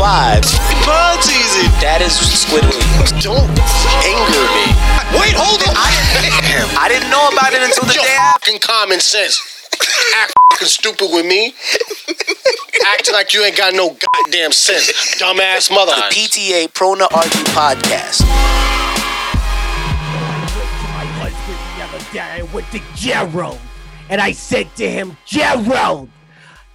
G5. Bud easy. That is Squid Don't anger me. Wait, hold on. I didn't. I didn't know about it until the Your day after. common sense. Act stupid with me. Acting like you ain't got no goddamn sense. Dumbass mother. The PTA Prona Argue podcast. my husband the other day. I went to Gerald and I said to him, Gerald,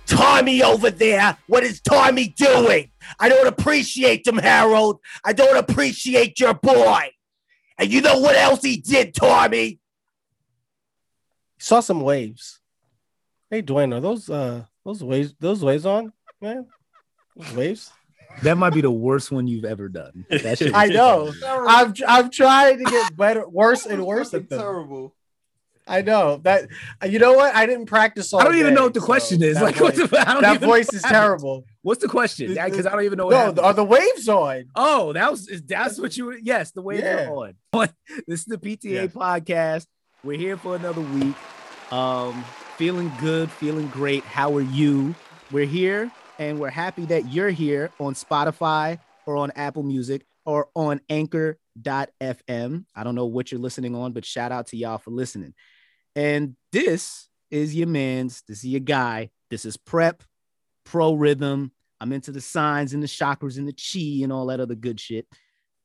Tommy over there, what is Tommy doing? I don't appreciate them, Harold. I don't appreciate your boy. And you know what else he did, Tommy? Saw some waves. Hey Dwayne, are those uh those waves those waves on, man? Those waves? That might be the worst one you've ever done. That shit I know. terrible. I'm I'm trying to get better, worse and worse at them. Terrible. I know that. You know what? I didn't practice all I don't even know what the so question is. Like, what's voice- the, I don't that even voice know is happened. terrible. What's the question? Because I don't even know. What No, happened. are the waves on? Oh, that was that's what you. Yes, the waves Yeah. are on. this is the PTA Yeah. podcast. We're here for another week. Um, feeling good, feeling great. How are you? We're here, and we're happy that you're here on Spotify or on Apple Music or on Anchor.fm. I don't know what you're listening on, but shout out to y'all for listening. And this is your man's. This is your guy. This is Prep Pro Rhythm. I'm into the signs and the chakras and the chi and all that other good shit.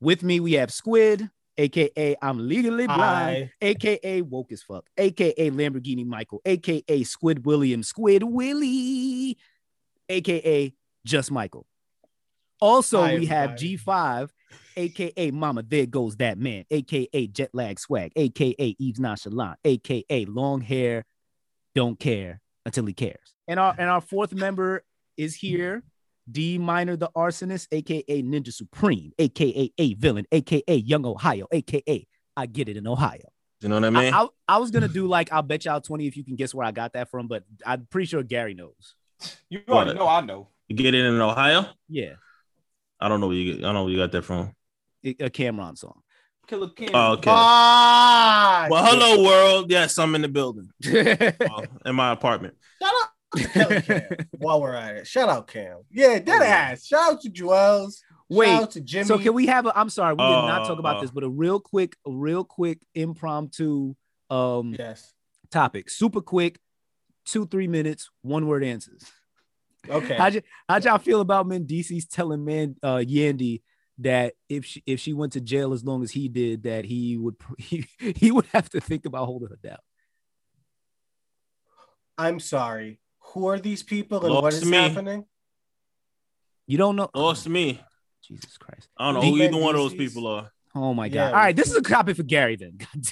With me, we have Squid, aka I'm legally blind, Hi. aka woke as fuck, aka Lamborghini Michael, aka Squid Williams, Squid Willie, aka just Michael. Also, Hi, we have. G5, aka Mama, there goes that man, aka Jet Lag Swag, aka Eve's Nonchalant, aka Long Hair, Don't Care Until He Cares. And our and our fourth member is here. D Minor the Arsonist, aka Ninja Supreme, aka A Villain, aka Young Ohio, aka I Get It in Ohio. You know what I I, mean? I, I was gonna do like I'll bet y'all 20 if you can guess where I got that from, but I'm pretty sure Gary knows. You already What? know I know. you get it in Ohio? Yeah, I don't know where you get. I don't know where you got that from. a a Cam'ron song. Killer King. Oh, okay. Ah, well, hello world. Yes, I'm in the building. Well, in my apartment. Shout out to Cam while we're at it. Shout out Cam. Yeah, that ass. Shout out to Joel's. Wait, Shout out to Jimmy. So can we have a? I'm sorry, we did not talk about Uh, this, but a real quick, a real quick impromptu um Yes. topic, super quick, two three minutes, one word answers. Okay. How'd, you, how'd y'all feel about Mendeecees telling man uh Yandy that if she if she went to jail as long as he did, that he would he, he would have to think about holding her down. I'm sorry. Who are these people and what Lost is me. happening? You don't know? Lost me. Jesus Christ. I don't know who either one of those people are. Oh my Yeah. god! All right, this is a topic for Gary then. God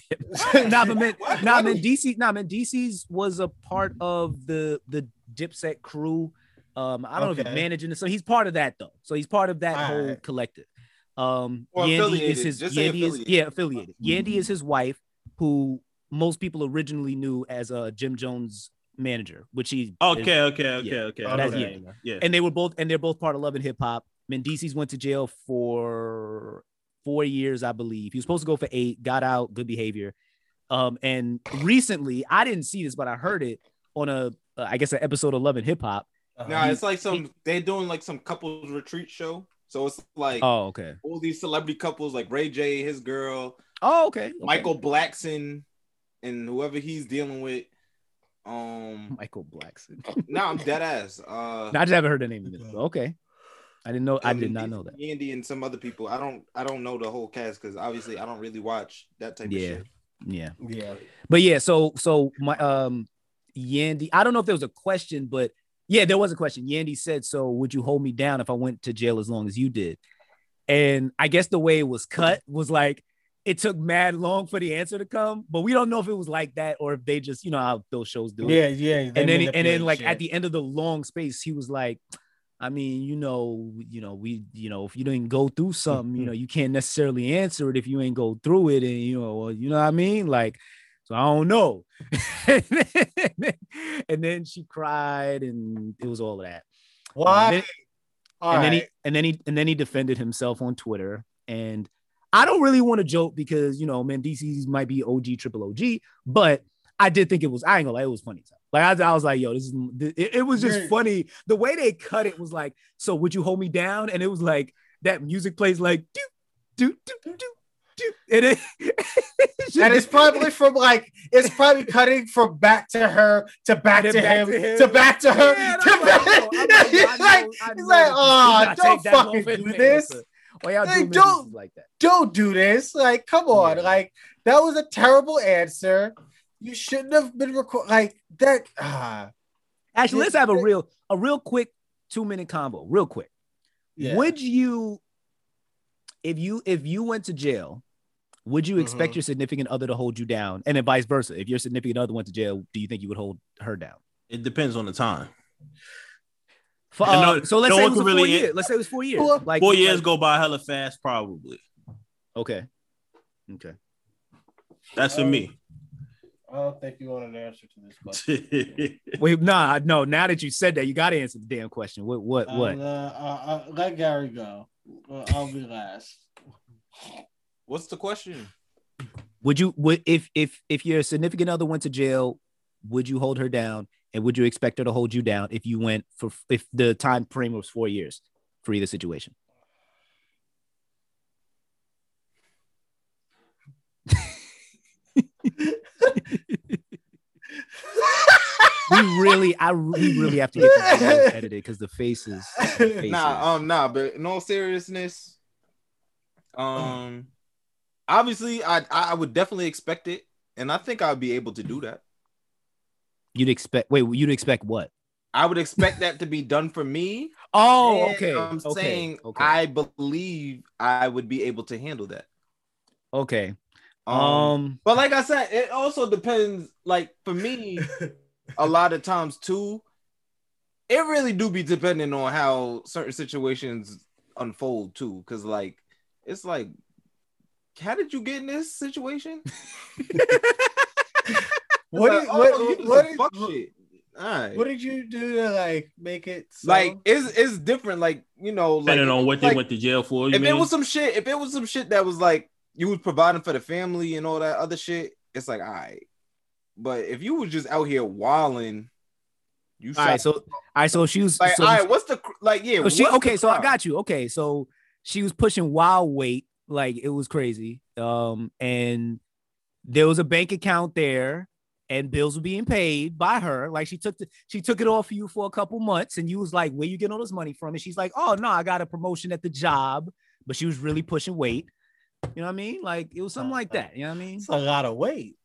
damn. nah, but man, What? nah, man, DC, nah, man, DC's was a part of the the Dipset crew. Um, I don't know if Okay. he's managing it, so he's part of that though. So he's part of that All whole right. collective. Um, Or Yandy is affiliated. his Just say Yandy is affiliated. yeah affiliated. Yandy is his wife, who most people originally knew as uh, Jim Jones' manager, which he is- Okay, okay, okay, yeah. okay. I know that's- yeah. yeah. and they were both and they're both part of Love and Hip Hop. Mendeecees went to jail for four years, I believe. He was supposed to go for eight, got out, good behavior. Um, and recently, I didn't see this, but I heard it on a, uh, I guess, an episode of Love and Hip Hop. Nah, it's like some they're doing like some couples retreat show. So it's like Oh, okay. all these celebrity couples like Ray J, his girl, Oh, okay. okay. Michael Blackson, and whoever he's dealing with. Um, Michael Blackson. no, I'm dead ass. Uh, I just haven't heard the name of it. but Okay. I didn't know. I did not know that. Yandy and some other people. I don't. I don't know the whole cast because obviously I don't really watch that type Yeah. of shit. Yeah. Yeah. But yeah, so so my um Yandy, I don't know if there was a question, but yeah, there was a question. Yandy said, So would you hold me down if I went to jail as long as you did? And I guess the way it was cut was like it took mad long for the answer to come, but we don't know if it was like that or if they just, you know, how those shows do it. Yeah, yeah. and then and then like shit. at the end of the long space, he was like, I mean, you know, you know, we, you know, if you didn't go through something, you mm-hmm. know, you can't necessarily answer it if you ain't go through it, and you know, well, you know what I mean, like. So I don't know. and then she cried, and it was all of that. Why? And then, and then he and then he and then he defended himself on Twitter. And I don't really want to joke because you know, man, DC's might be OG triple OG, but I did think it was. I ain't gonna lie, it was funny. Like I, I was like, yo, this is it, it was just funny. The way they cut it was like, so would you hold me down? And it was like that music plays like do do do do do. And it, And it's probably from like it's probably cutting from back to her to back, to, back him, to him. to back to her. Yeah, to like, back- yo, I'm like, yo, know- like, know like, oh, don't fucking do this. to- Why y'all Hey, doing don't- like that? Don't do this. Like, come on. Yeah. Like, that was a terrible answer. You shouldn't have been record like that. Ah, Actually, Yeah, let's have a real a real quick two minute combo, real quick. yeah. Would you, if you if you went to jail, would you expect Mhm. your significant other to hold you down, and then vice versa? If your significant other went to jail, do you think you would hold her down? It depends on the time. For, Yeah, uh, no- so let's no say it was could four really- years. Let's say it was four years. Four- Like Four years like- go by hella fast, probably. Okay. Okay. That's for me. I don't think you want an answer to this question. Wait, nah, no. Now that you said that, you got to answer the damn question. What? What? What? Uh, uh, uh, let Gary go. Uh, I'll be last. What's the question? Would you? Would if if if your significant other went to jail, would you hold her down, and would you expect her to hold you down if you went for if the time frame was four years for either situation? we really, I we really have to get this edited because the faces. the faces. Nah, um, nah, but in all seriousness, um, obviously, I I would definitely expect it, and I think I'd be able to do that. You'd expect. Wait, you'd expect what? I would expect that to be done for me. Oh, and okay. I'm okay, saying okay. I believe I would be able to handle that. okay. Um, Um, but like I said, it also depends. Like for me, a lot of times too, it really do be depending on how certain situations unfold too. Cause like it's like, how did you get in this situation? What It's did, like, what, oh, this is what, did, fuck what, shit. All right. what did you do to like make it so? like it's it's different. Like you know, like Depending on what they went to jail for. You if mean? it was some shit, if it was some shit that was like you was providing for the family and all that other shit, it's like all right. But if you was just out here wilding, you all right. So, all right. So she was. like so all right, what's the like? Yeah, so she okay. So I got you. Okay. So she was pushing wild weight, like it was crazy. Um, and there was a bank account there, and bills were being paid by her. Like she took the she took it off for you for a couple months, and you was like, "Where you getting all this money from?" And she's like, "Oh no, I got a promotion at the job," but she was really pushing weight. You know what I mean? Like it was something like that. You know what I mean? it's a lot of weight.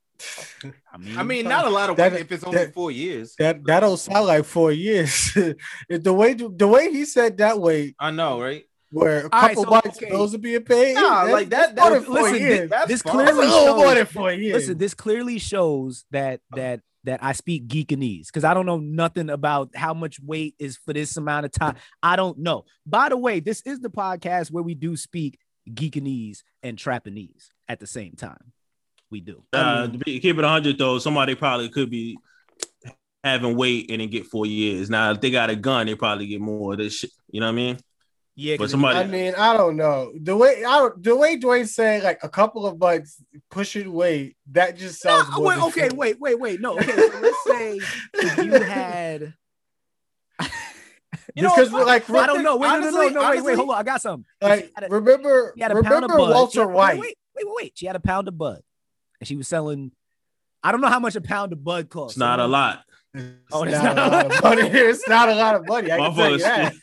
I mean, I mean, not a lot of That- weight if it's only that- four years. That that don't sound like four years. the way the way he said that way, I know, right? Where a All right, couple so, months okay. bills are being paid. Nah, that's- like that- that's that- than four listen, years. That's this a clearly shows- than. Listen, this clearly shows that that that I speak Geekanese because I don't know nothing about how much weight is for this amount of time. I don't know. By the way, this is the podcast where we do speak Geekanese and Trapanese at the same time. We do. Uh, to be, keep it 100 though, somebody probably could be having weight and then get four years. Now, if they got a gun, they probably get more of this shit. You know what I mean? Yeah, But 'cause somebody- I mean, I don't know the way I don't, the way Dwayne saying like a couple of months pushing weight. That just sounds. more wait, okay, four- wait, wait, wait. No, okay. So let's say if you had. You know, because we're like I don't know. Wait, no, no, no, honestly- Wait, wait. Hold on. I got something. She like a- remember She had a pound remember of bud. Walter had- wait, White. Wait, wait, wait, wait. She had a pound of bud, and she was selling. I don't know how much a pound of bud costs. It's not a lot. Oh, it's it's not, not a lot of money. It's not a lot of money. I can tell you that.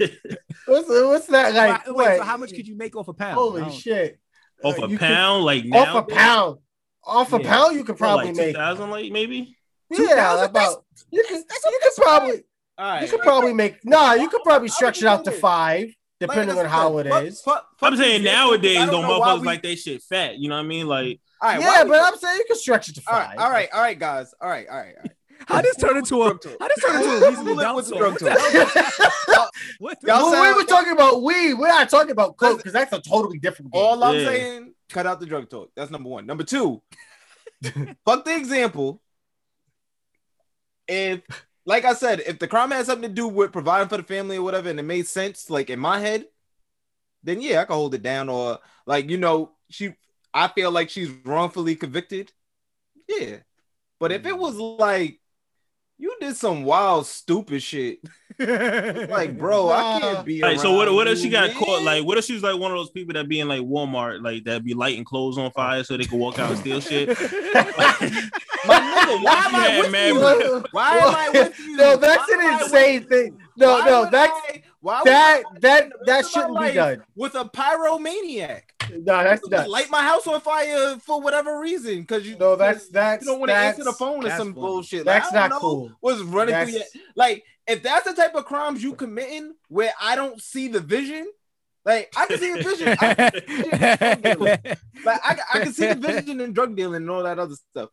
Motherfuckers What's, what's that like? Wait, wait, so how much could you make off a pound? Holy don't- shit! off Uh, a you could- pound, like now, off a pound, off a Yeah. pound, you could probably like make. 2000, like maybe. Yeah, 2,000? about you could. You could probably. all right. You could probably make. Nah, you could probably How stretch it out to five, depending Like on how said, it fuck- is. fuck- fuck I'm saying nowadays, I though, don't motherfuckers we- like they shit fat. You know what I mean? Like, All right, yeah, why but we- I'm saying you can stretch it to all five. right, all right, all right, guys. All right, all right, all right. How this turn into a? Drug talk. How this turn into a reasonable What's down the song? drug What talk? the- What the? Y'all Well, we were talking about weed. We're not talking about coke because that's a totally different game. All I'm Yeah. saying, cut out the drug talk. That's number one. Number two, fuck the example. If, like I said, if the crime had something to do with providing for the family or whatever, and it made sense, like in my head, then yeah, I can hold it down. Or like you know, she, I feel like she's wrongfully convicted. Yeah, but if it mm. was like, You did some wild, stupid shit. Like, bro, I can't be. Like, so what? What if she got man. caught? Like, what if she was like one of those people that be in like Walmart, like that be lighting clothes on fire so they could walk out and steal shit? my nigga, why am I with man, you? bro. Why am I with you? No, that's Why an insane thing. No, Why no, would that's I- why would that that that rest of my shouldn't be done. with a pyromaniac. No, that's Just not. light my house on fire for whatever reason because you No, that's that's you don't want to answer the phone or some funny. bullshit. That's like, I don't not know cool. What's running through your like? If that's the type of crimes you committing where I don't see the vision, like I can see the vision. I, like I, I can see the vision in drug dealing and all that other stuff.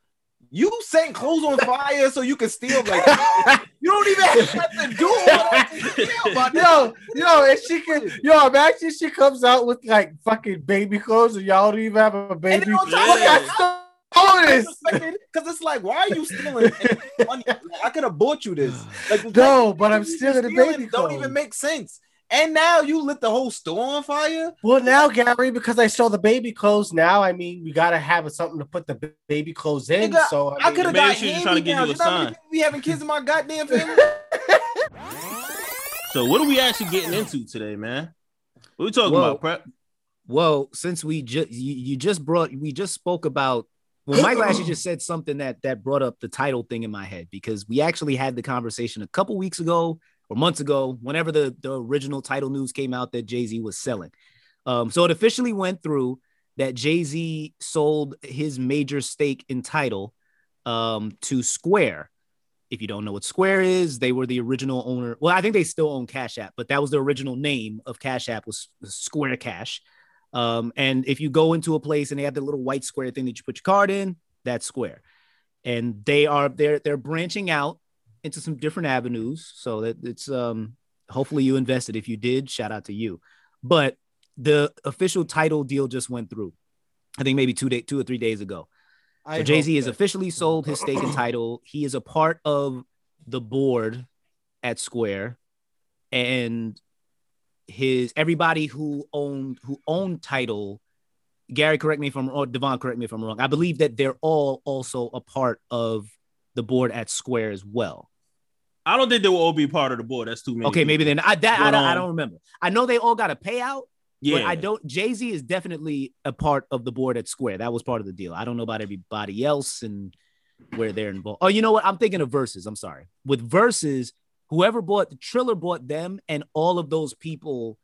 You set clothes on fire so you can steal. Like you don't even have to do all that to steal. Yo, yo, and she can, yo, imagine she comes out with like fucking baby clothes and y'all don't even have a baby. then Look, I stole this. Because it's like, why are you stealing money? I could have bought you this. Like, No, fact but I'm stealing the baby Don't clothes. even make sense. And now you lit the whole store on fire. Well, now, Gary, because I stole the baby clothes, now I mean we gotta have something to put the baby clothes in. Nigga, so I, I mean, could have got she was trying to give you a hand-me-downs. You know sign. people be having kids in my goddamn family? So what are we actually getting into today, man? What we talking Whoa. about, prep? Well, since we just you, you just brought we just spoke about well, Michael actually just said something that that brought up the Tidal thing in my head because we actually had the conversation a couple weeks ago or months ago, whenever the the original Tidal news came out that Jay Z was selling. Um, so it officially went through that Jay Z sold his major stake in Tidal um, to Square. If you don't know what Square is, they were the original owner. Well, I think they still own Cash App, but that was the original name of Cash App was Square Cash. Um, and if you go into a place and they have the little white square thing that you put your card in, that's Square. And they are they're they're branching out into some different avenues. So that it's um hopefully you invested. If you did, shout out to you. But the official Tidal deal just went through. I think maybe two day, two or three days ago. So Jay Z has officially sold his stake in Tidal. He is a part of the board at Square, and his everybody who owned who owned Tidal. Gary, correct me if I'm wrong. Devon, correct me if I'm wrong. I believe that they're all also a part of the board at Square as well. I don't think they will all be part of the board. That's too many. Okay, maybe then I that I don't, I um, don't remember. I know they all got a payout, Yeah, but I don't. Jay Z is definitely a part of the board at Square. That was part of the deal. I don't know about everybody else and where they're involved. Oh, you know what? I'm thinking of Verzuz. I'm sorry. With Verzuz, whoever bought the Triller bought them, and all of those people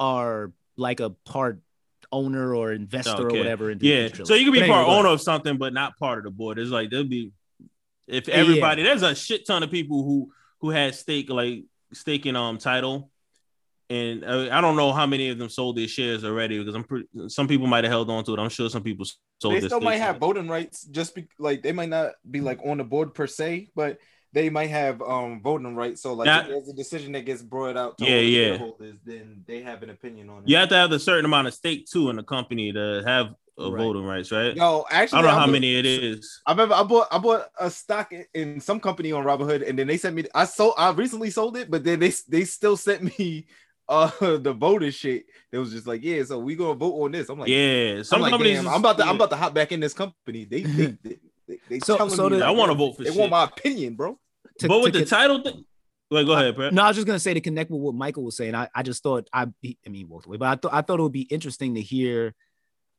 are like a part owner or investor Okay. or whatever. Yeah, so you can be But part owner of something, but not part of the board. It's like there'll be if Yeah. everybody there's a shit ton of people who who had stake like stake in um Tidal, and uh, I don't know how many of them sold their shares already because I'm pretty. Some people might have held on to it. I'm sure some people sold. they their still might have voting rights just be like they might not be like on the board per se but they might have um voting rights so like Now- if there's a decision that gets brought out to Yeah, yeah. shareholders then they have an opinion on it You have to have a certain amount of stake too in the company to have uh, Right. voting rights, right? no actually I don't know how bought- many it is. I remember I bought I bought a stock in- in some company on Robinhood, and then they sent me. I sold. I recently sold it, but then they they still sent me uh the voting shit. It was just like, yeah, so we gonna vote on this. I'm like, Yeah, some I'm like, companies. damn, is- I'm about to I'm about to hop back in this company. They they they, they, they So- telling so me the- I wanna vote for They shit. want my opinion, bro. To- but with to the con- Tidal thing, wait, go ahead, Brett. No, I was just gonna say to connect with what Michael was saying. I, I just thought I he- I mean he walked away, but I thought I thought it would be interesting to hear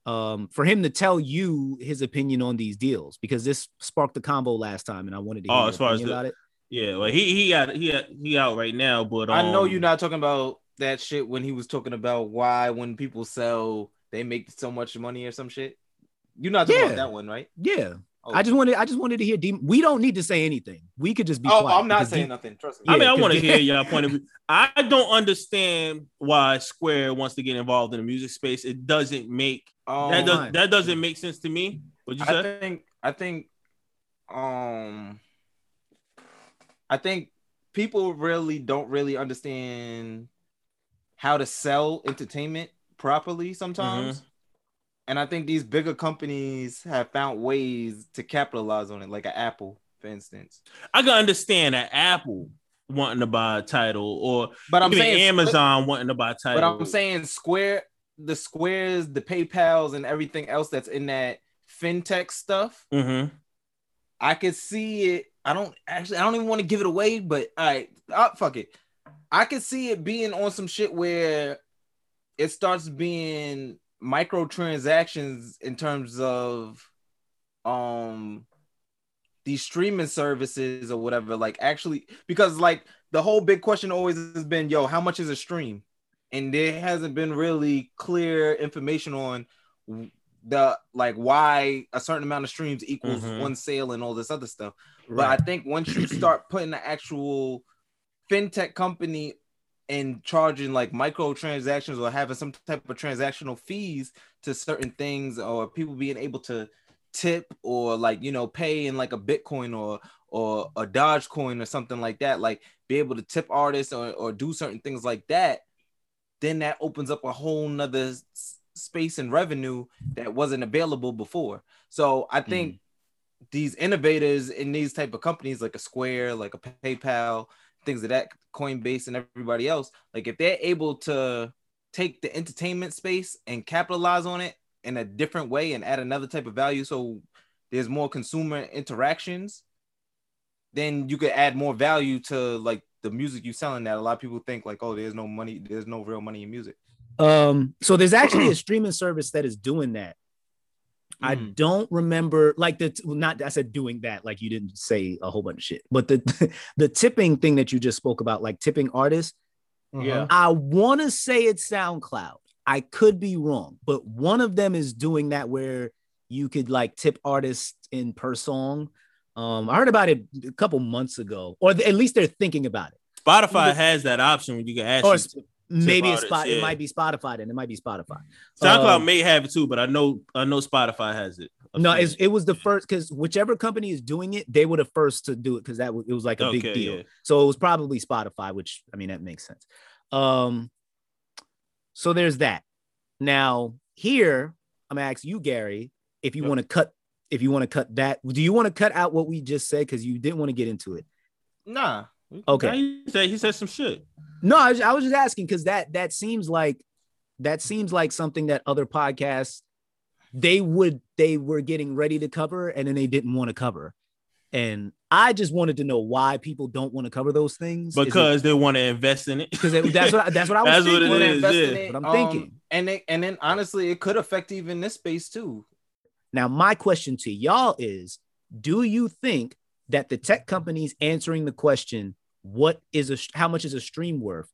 um for him to tell you his opinion on these deals because this sparked the combo last time and I wanted to hear Oh, as far as the- about it. Yeah, well, he he got he got, he out right now, but I know um, you're not talking about that shit when he was talking about why when people sell they make so much money or some shit. You're not talking Yeah. about that one, right? Yeah. Oh. I just wanted I just wanted to hear Demon. We don't need to say anything. We could just be Oh, quiet I'm not saying Dem- nothing. Trust me. I mean, I want to they- hear your point of view. I don't understand why Square wants to get involved in the music space. It doesn't make Um, that does fine. that doesn't make sense to me. What you said? I say? think I think um I think people really don't really understand how to sell entertainment properly sometimes. And I think these bigger companies have found ways to capitalize on it, like an Apple, for instance. I can understand that Apple wanting to buy a Tidal, or But I'm saying Amazon wanting to buy a Tidal. But I'm saying Square, the Squares, the PayPal's, and everything else that's in that fintech stuff. Mhm. I could see it. I don't actually I don't even want to give it away, but all right, uh, fuck it. I could see it being on some shit where it starts being microtransactions in terms of um these streaming services or whatever like actually because like the whole big question always has been yo how much is a stream? And there hasn't been really clear information on the like why a certain amount of streams equals Mhm. one sale and all this other stuff. But i think once you start putting the actual fintech company and charging like microtransactions or having some type of transactional fees to certain things or people being able to tip or like you know pay in like a bitcoin or or a Dogecoin or something like that like be able to tip artists or, or do certain things like that then that opens up a whole nother space and revenue that wasn't available before. So i think hmm. these innovators in these type of companies like a square like a paypal things of that coinbase and everybody else like if they're able to take the entertainment space and capitalize on it in a different way and add another type of value so there's more consumer interactions then you could add more value to like the music you're selling that a lot of people think like oh there's no money there's no real money in music Um, so there's actually a streaming service that is doing that. I Mhm. don't remember like the not I said doing that like you didn't say a whole bunch of shit, but the the tipping thing that you just spoke about, like tipping artists, Yeah. I want to say it's SoundCloud. I could be wrong, but one of them is doing that where you could like tip artists in per song. Um, I heard about it a couple months ago, or th- at least they're thinking about it. Spotify has that option when you can Or actually. S- maybe it's artists, spot. It might be Spotify. Then it might be Spotify. SoundCloud um, may have it too, but I know I know Spotify has it. No, it's, it was the first because whichever company is doing it, they were the first to do it because that was it was like a big deal. yeah. So it was probably Spotify, which I mean that makes sense. Um, so there's that. Now here, I'm gonna ask you, Gary, if you Yep. want to cut, if you want to cut that, do you want to cut out what we just said because you didn't want to get into it? nah Okay. He said he said some shit. No, I was, I was just asking because that that seems like that seems like something that other podcasts they would they were getting ready to cover and then they didn't want to cover. And I just wanted to know why people don't want to cover those things. Is it- Because they want to invest in it. because that's what that's what I was That's what thinking. it Wanna is, invest yeah. in it, But I'm um, thinking. and it, and then honestly it could affect even this space too Now, my question to y'all is do you think that the tech companies answering the question, what is a how much is a stream worth?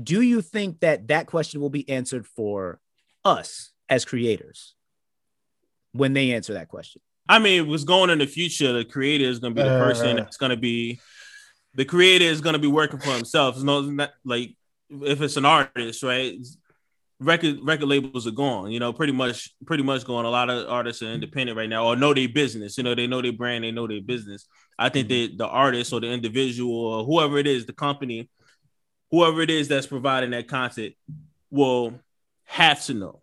Do you think that that question will be answered for us as creators when they answer that question? I mean, what's going in the future, the creator is going to be the person Uh. that's going to be the creator is going to be working for himself. It's not like if it's an artist, right? Record record labels are gone, you know, pretty much, pretty much gone. A lot of artists are independent right now, or know their business. You know, they know their brand, they know their business. I think mm-hmm. that the artist or the individual or whoever it is, the company, whoever it is that's providing that content, will have to know.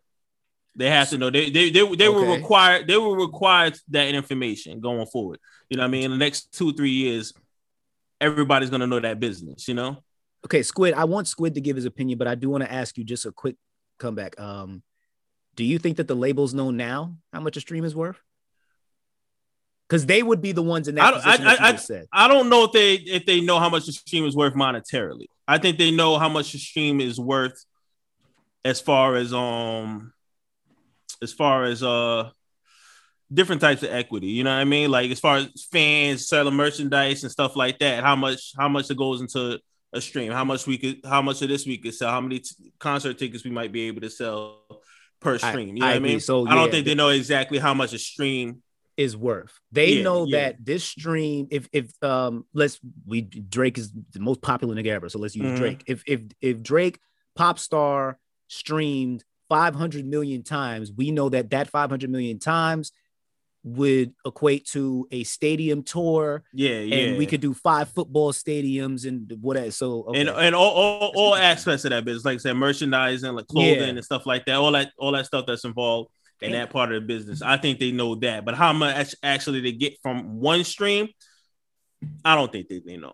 They have to know. They they they, they were required. They were required that information going forward. You know what I mean? In the next two three years, everybody's gonna know that business. You know? Okay, Squid, I want Squid to give his opinion, but I do want to ask you just a quick comeback. Um, do you think that the labels know now how much a stream is worth? Because they would be the ones in I that don't- position I- you I- said. I don't know if they if they know how much the stream is worth monetarily. I think they know how much the stream is worth as far as um as far as uh different types of equity. You know what I mean? Like as far as fans selling merchandise and stuff like that. How much how much it goes into a stream? How much we could how much of this we could sell? How many t- concert tickets we might be able to sell per I- stream? you know I what I mean? So, I don't yeah, think they know exactly how much a stream. is worth. They Yeah, know yeah. that this stream, if if um let's we Drake is the most popular nigga ever, so let's use Mhm. Drake. If if if Drake pop star streamed 500 million times, we know that that 500 million times would equate to a stadium tour, Yeah, yeah. and we could do five football stadiums and whatever. So okay. and and all, all, all aspects of that business, like I said, merchandising, like clothing Yeah. and stuff like that, all that all that stuff that's involved in that part of the business. I think they know that, but how much actually they get from one stream, I don't think they, they know.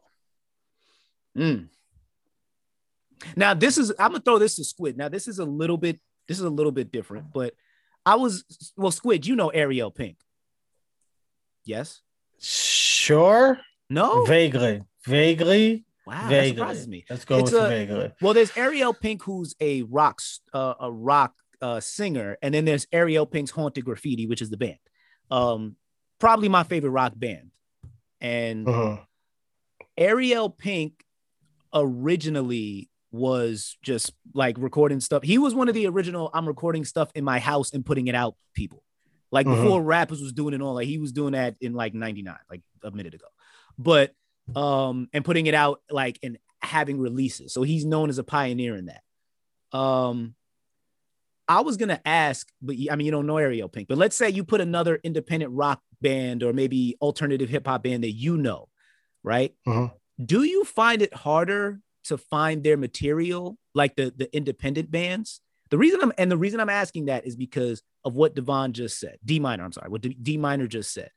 Mm. Now this is I'm gonna throw this to Squid. Now this is a little bit this is a little bit different, but I was well Squid, you know Ariel Pink. Yes. Sure. No, Vaguely. Vaguely. wow, that surprises me. Let's go It's with a- vaguely. Well, there's Ariel Pink, who's a rock uh, a rock uh, singer, and then there's Ariel Pink's Haunted Graffiti, which is the band. Um, probably my favorite rock band. And Mhm. Ariel Pink originally was just like recording stuff. He was one of the original I'm recording stuff in my house and putting it out people. Like Mhm. before rappers was doing it all, like he was doing that in like 99, like a minute ago. But um and putting it out like and having releases. So he's known as a pioneer in that. Um I was gonna ask, but I mean, you don't know Ariel Pink, but let's say you put another independent rock band or maybe alternative hip hop band that you know, right? Mhm. Do you find it harder to find their material, like the the independent bands? The reason I'm and the reason I'm asking that is because of what Devon just said. D minor, I'm sorry, what D, D minor just said.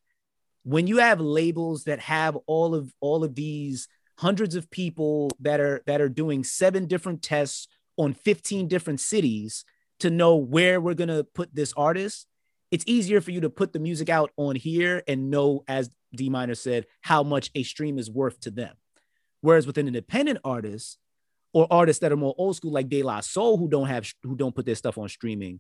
When you have labels that have all of all of these hundreds of people that are that are doing seven different tests on 15 different cities to know where we're going to put this artist it's easier for you to put the music out on here and know as d minor said how much a stream is worth to them whereas with an independent artist or artists that are more old school like de la soul who don't have who don't put their stuff on streaming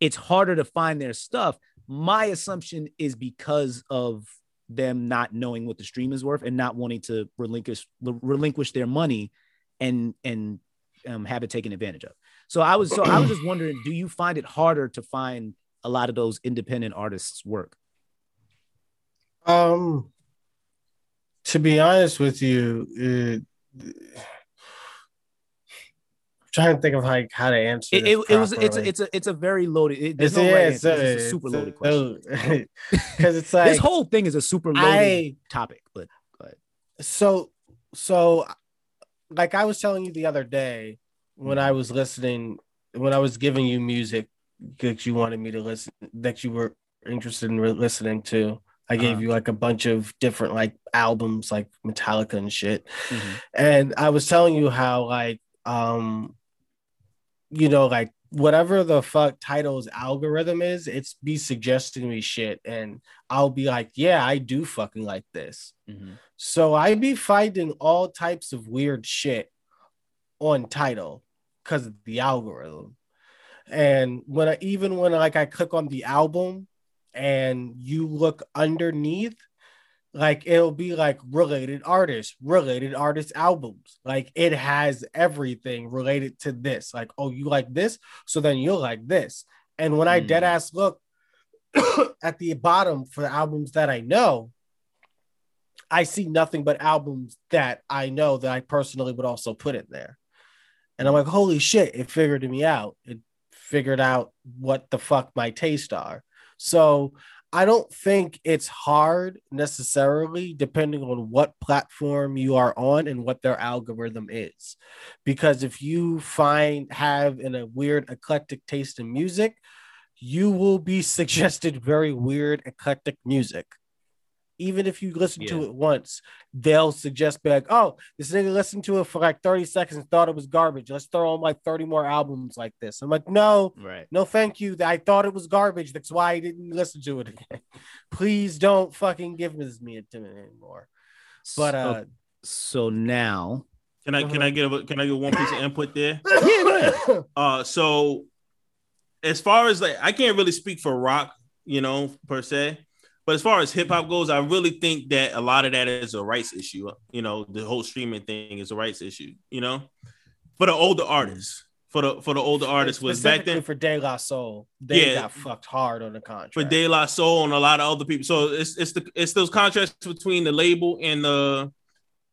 it's harder to find their stuff my assumption is because of them not knowing what the stream is worth and not wanting to relinquish relinquish their money and and um, have it taken advantage of. So I was so I was just wondering, do you find it harder to find a lot of those independent artists' work? Um, to be honest with you, it, trying to think of like how to answer. It, it, it was it's a, it's a it's a very loaded. It, there's It's- no yeah, right it's a- It's a super loaded question. because it's like this whole thing is a super loaded I topic, but but so so like I was telling you the other day when I was listening when I was giving you music that you wanted me to listen that you were interested in re- listening to. I gave Uh-huh. you like a bunch of different like albums like Metallica and shit. Mhm. And I was telling you how like um you know like whatever the fuck Tidal's algorithm is, it's be suggesting me shit and I'll be like, yeah, I do fucking like this. Mhm. So I be finding all types of weird shit on Tidal because of the algorithm. And when I even when like I click on the album and you look underneath, like it'll be like related artists, related artist albums. Like it has everything related to this. Like, oh, you like this, so then you'll like this. And when I Hmm. dead ass look at the bottom for the albums that I know, I see nothing but albums that I know that I personally would also put in there. And I'm like, holy shit, it figured me out. It figured out what the fuck my tastes are. So I don't think it's hard necessarily, depending on what platform you are on and what their algorithm is. Because if you find have in a weird eclectic taste in music, you will be suggested very weird eclectic music. Even if you listen to it once, they'll suggest be like, oh, this nigga listened to it for like 30 seconds and thought it was garbage. Let's throw on like 30 more albums like this. I'm like, no, right. no, thank you. I thought it was garbage. That's why I didn't listen to it again. Please don't fucking give this me a timid anymore. But uh so, so now, Can I can I get a, can I get one piece of input there? yeah. Uh, so as far as like, I can't really speak for rock, you know, per se. But as far as hip hop goes, I really think that a lot of that is a rights issue. You know, the whole streaming thing is a rights issue. You know, for the older artists, for the for the older artists was back then for De La Soul. They Yeah. got fucked hard on the contract. for De La Soul and a lot of other people. So it's it's the it's those contracts between the label and the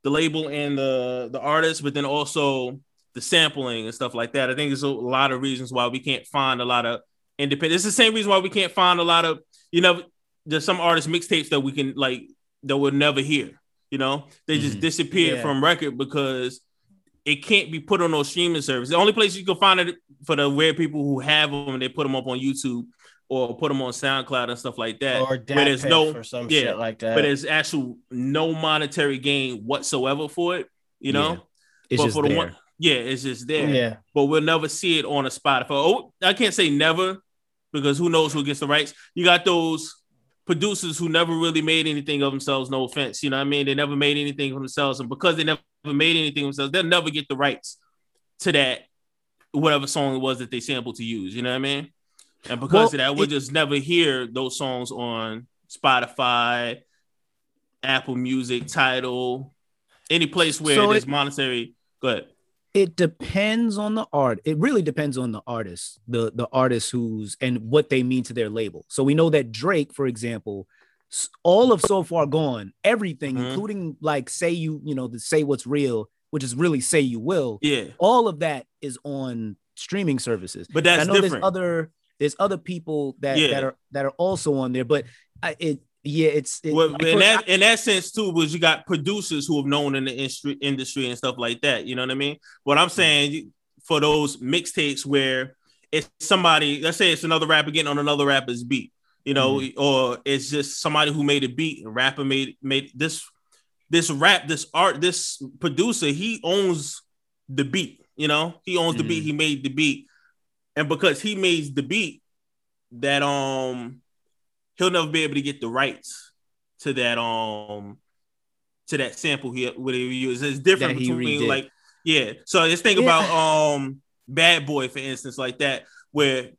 the label and the the artist, but then also the sampling and stuff like that. I think there's a lot of reasons why we can't find a lot of independent. It's the same reason why we can't find a lot of you know there's some artist mixtapes that we can like that we'll never hear. You know, they just Mhm. disappeared Yeah. from record because it can't be put on those streaming services. The only place you can find it for the rare people who have them, they put them up on YouTube or put them on SoundCloud and stuff like that. or where there's no or some yeah, shit like that. but there's actual no monetary gain whatsoever for it. You know, Yeah. It's But just for the there. one- yeah, it's just there. yeah. But we'll never see it on a Spotify. Oh, I can't say never because who knows who gets the rights. You got those producers who never really made anything of themselves. No offense, you know what I mean? They never made anything of themselves, and because they never made anything of themselves, they'll never get the rights to that whatever song it was that they sampled to use. You know what I mean? And because Well, of that, we'll it- just never hear those songs on Spotify, Apple Music, Tidal, any place where So there's it- monetary. Go ahead. It depends on the art it really depends on the artist the the artist who's and what they mean to their label so we know that drake for example all of so far gone everything Mhm. including like say you you know the say what's real which is really say you will Yeah, all of that is on streaming services but And that's i know different. there's other there's other people that Yeah. that are that are also on there but I, it yeah it's it, well, in that in that sense too, was you got producers who have known in the industry, industry and stuff like that. You know what I mean? What I'm mm-hmm. saying for those mixtapes where it's somebody, let's say it's another rapper getting on another rapper's beat, you know, mm-hmm. or it's just somebody who made a beat, a rapper made made this this rap, this art, this producer, he owns the beat. You know, he owns the beat. Mm-hmm. He made the beat, and because he made the beat, that um he'll never be able to get the rights to that um to that sample he whatever he used. It's different between redid. like yeah. So let's think Yeah. about um Bad Boy for instance, like that, where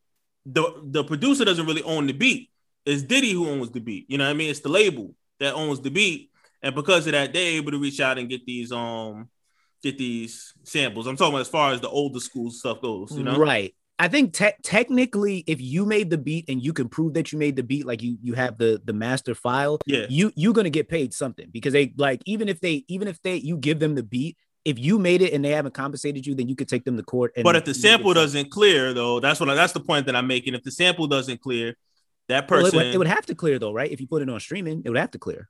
the the producer doesn't really own the beat. It's Diddy who owns the beat. You know what I mean? It's the label that owns the beat, and because of that, they're able to reach out and get these um get these samples. I'm talking about as far as the older school stuff goes. You know, right i think te- technically if you made the beat and you can prove that you made the beat like you you have the the master file Yeah. you you're gonna get paid something because they like even if they even if they you give them the beat if you made it and they haven't compensated you then you could take them to court and But if the sample doesn't clear, though, that's what I, that's the point that I'm making. If the sample doesn't clear, that Well, it, person would, it would have to clear though right if you put it on streaming it would have to clear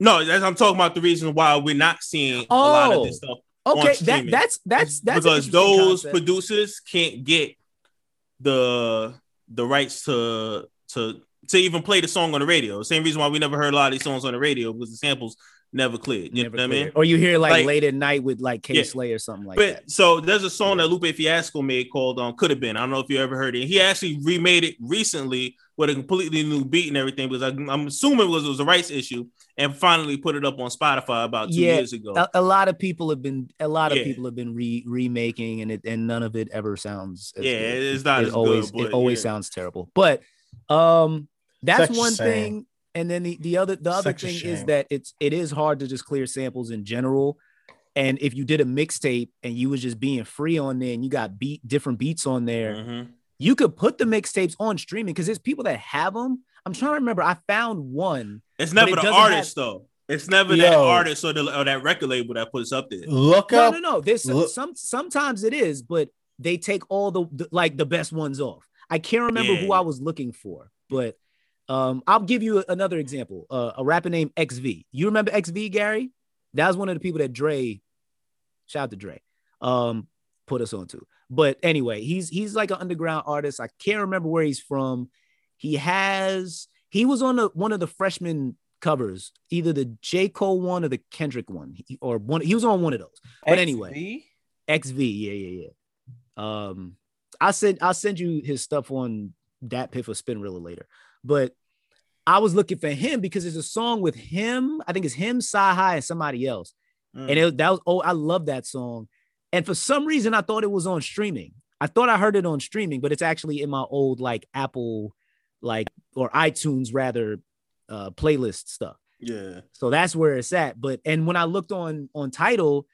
no. I'm talking about the reason why we're not seeing a lot of this oh. stuff on okay that that's that's that's because those concept. producers can't get the the rights to to to even play the song on the radio. Same reason why we never heard a lot of these songs on the radio because the samples never cleared. You Never know what I mean? or you hear like, Like- late at night with like K Yeah. Slay or something like but that so there's a song that Lupe Fiasco made called um Could Have Been. I don't know if you ever heard it. He actually remade it recently with a completely new beat and everything because I, I'm assuming it was, it was a rights issue and finally put it up on Spotify about two Yeah, years ago. a, a lot of people have been a lot of Yeah. people have been re- remaking and it and none of it ever sounds as Yeah, good. it's not it as always good, it but always yeah. sounds terrible but um that's Such one thing and then the, the other the other Such thing is that it's it is hard to just clear samples in general and if you did a mixtape and you was just being free on there and you got beat different beats on there Mhm. You could put the mixtapes on streaming because there's people that have them i'm trying to remember i found one It's never it the doesn't artist though. It's never that Yo. artist or, the, or that record label that puts up there. Look no, up. no, no. There's some, look- some sometimes it is, but they take all the, the- like the best ones off. I can't remember who I was looking for, but um, I'll give you another example. Uh, a rapper named XV. You remember XV, Gary? That was one of the people that Dre, shout out to Dre, um, put us on to. But anyway, he's he's like an underground artist. I can't remember where he's from. He has he was on the one of the freshman covers, either the J. Cole one or the Kendrick one, He- or one. He was on one of those. But anyway, XV, yeah, yeah, yeah. Um, I'll send I'll send you his stuff on DatPiff or Spinrilla later. But I was looking for him because there's a song with him. I think it's him, Sci High, and somebody else. Mm. And it, that was oh, I love that song. And for some reason, I thought it was on streaming. I thought I heard it on streaming, but it's actually in my old like Apple, like or iTunes rather, uh, playlist stuff. Yeah. So that's where it's at. But and when I looked on on Tidal,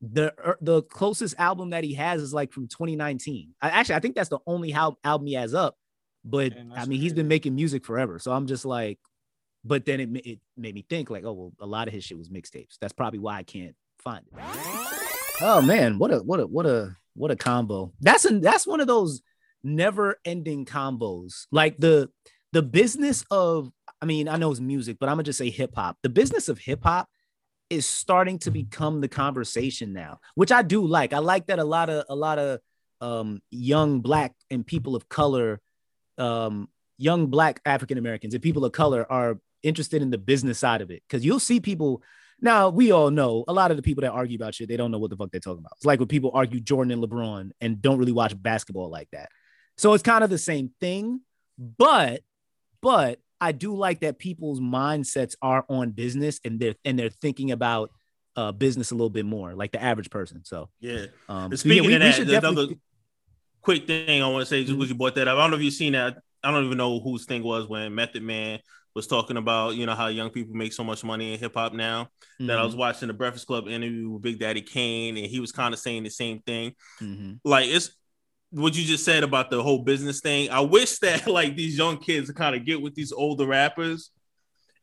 the er, the closest album that he has is like from 2019. I, actually, I think that's the only hal- album he has up. But Damn, I mean, he's been making music forever. So I'm just like, but then it it made me think like, oh well, a lot of his shit was mixtapes. That's probably why I can't find it. Oh man, what a what a what a what a combo. That's a that's one of those never ending combos. Like the the business of I mean, I know it's music, but I'm gonna just say hip hop. The business of hip hop is starting to become the conversation now, which I do like. I like that a lot of a lot of um, young black and people of color, um, young black African Americans and people of color are interested in the business side of it. Because you'll see people now. We all know a lot of the people that argue about shit. They don't know what the fuck they're talking about. It's like when people argue Jordan and LeBron and don't really watch basketball like that. So it's kind of the same thing, but but I do like that people's mindsets are on business and they're and they're thinking about uh business a little bit more, like the average person. So Yeah. um And so yeah, speaking we- of that, definitely- another quick thing I want to say just because you brought that up. I don't know if you've seen that. I don't even know whose thing was when Method Man was talking about, you know, how young people make so much money in hip hop now. That I was watching the Breakfast Club interview with Big Daddy Kane, and he was kind of saying the same thing. mhm. Like it's what you just said about the whole business thing. I wish that like these young kids kind of get with these older rappers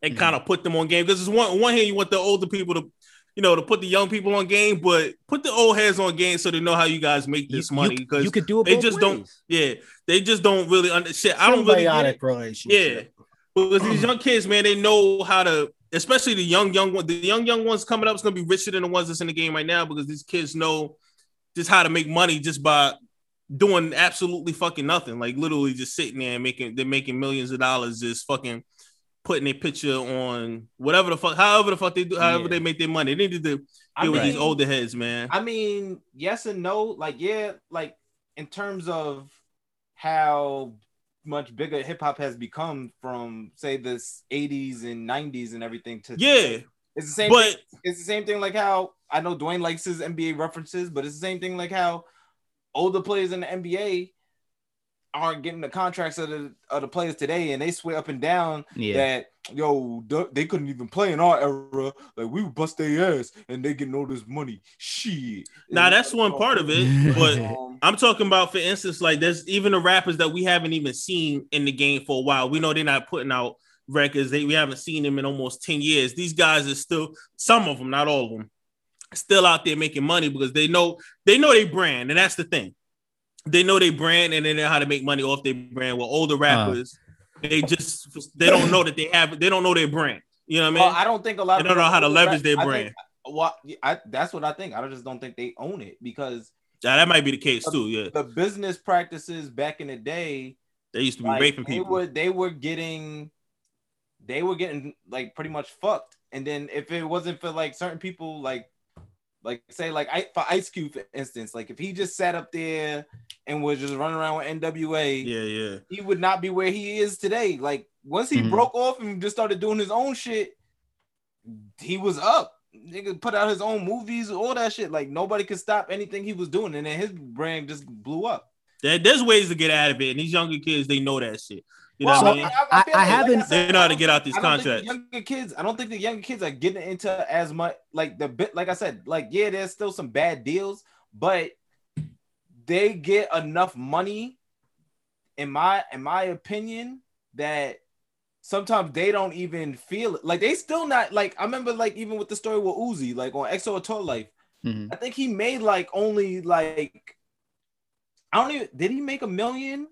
and Mhm. kind of put them on game. Because it's one one hand you want the older people to, you know, to put the young people on game, but put the old heads on game so they know how you guys make this you, money. Because you, Because could do it. they just don't- yeah, they just don't really understand. I don't really get it. Symbiotic relationship. Because these mm. young kids, man, they know how to, especially the young, young one. The young, young ones coming up is gonna be richer than the ones that's in the game right now because these kids know just how to make money just by doing absolutely fucking nothing. Like literally just sitting there and making they're making millions of dollars just fucking putting a picture on whatever the fuck, however the fuck they do, however Yeah. they make their money. They need to I deal with mean, these older heads, man. I mean, yes and no. Like, yeah, like in terms of how much bigger hip hop has become from say this 80s and 90s and everything to yeah. It's the same but thing. It's the same thing like how I know Dwayne likes his NBA references, but it's the same thing like how older players in the NBA aren't getting the contracts of the, of the players today, and they swear up and down Yeah. that yo they couldn't even play in our era. Like we would bust their ass, and they getting all this money. Shit. now that's one part of it. But Um, I'm talking about, for instance, like there's even the rappers that we haven't even seen in the game for a while. We know they're not putting out records. They we haven't seen them in almost 10 years. These guys are still some of them, not all of them, still out there making money because they know they know they brand, and that's the thing. They know they brand and they know how to make money off their brand. Well, older rappers, they just they don't know that they have they don't know their brand. You know what I mean? well, I don't think a lot. they of don't know how to leverage rap- their I brand. think- Well, I, that's what I think. I just don't think they own it because yeah, that might be the case too. Yeah, the business practices back in the day they used to be like, raping they people. were they were getting they were getting like pretty much fucked. And then if it wasn't for like certain people, like like say like I, for Ice Cube, for instance, like if he just sat up there and was just running around with NWA, yeah, yeah. he would not be where he is today. Like once he Mhm. broke off and just started doing his own shit, he was up. Nigga put out his own movies, all that shit. Like nobody could stop anything he was doing, and then his brand just blew up. There, there's ways to get out of it, and these younger kids they know that shit. You know Well, what I mean? I- feel I haven't- said, They know how to get out these I don't think the contracts. Younger kids, I don't think the younger kids are getting into as much like the bit. Like I said, like yeah, there's still some bad deals, but they get enough money, in my in my opinion, that sometimes they don't even feel it. Like they still not like I remember like even with the story with Uzi, like on XO Tour Llif3, Mhm. I think he made like only like I don't even did he make a million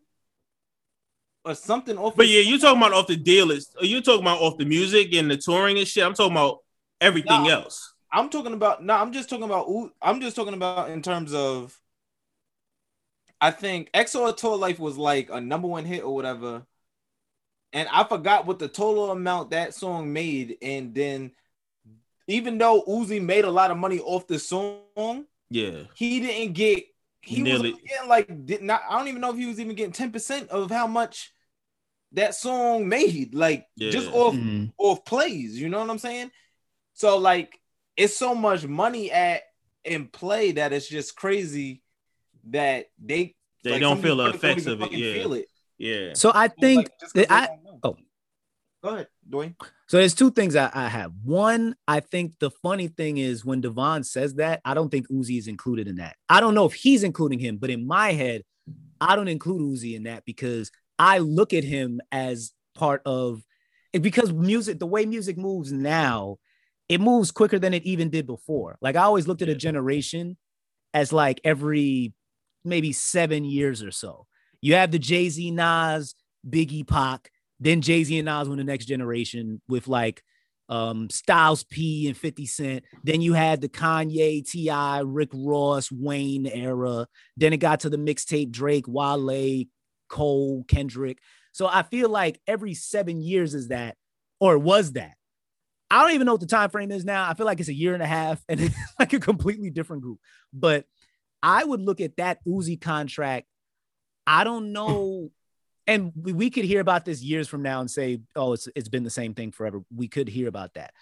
or something off But yeah, you talking about off the deal is you talking about off the music and the touring and shit. I'm talking about everything No. else. I'm talking about no, I'm just talking about I'm just talking about in terms of I think XO Tour Llif3 was like a number one hit or whatever. And I forgot what the total amount that song made. And then even though Uzi made a lot of money off the song, Yeah, he didn't get he Nearly- was getting like did not I don't even know if he was even getting 10% of how much that song made, like just Yeah. off Mhm. off plays, you know what I'm saying? So like it's so much money at in play that it's just crazy that they they like, don't feel the people don't effects of it. fucking Yeah, feel it. yeah. So I Like, think just 'cause that they I oh. go ahead, Dwayne. So there's two things I, I have. One, I think the funny thing is when Devon says that, I don't think Uzi is included in that. I don't know if he's including him, but in my head, I don't include Uzi in that because I look at him as part of it because music, the way music moves now, it moves quicker than it even did before. Like I always looked at a generation as like every maybe seven years or so. You have the Jay Z, Nas, Biggie, Pac, then Jay Z and Nas were the next generation with like um Styles P and 50 Cent. Then you had the Kanye, T.I., Rick Ross, Wayne era. Then it got to the mixtape Drake, Wale, Cole, Kendrick. So I feel like every seven years is that, or was that. I don't even know what the time frame is now. I feel like it's a year and a half and it's like a completely different group. But I would look at that Uzi contract. I don't know and we, we could hear about this years from now and say, oh, it's it's been the same thing forever. We could hear about that.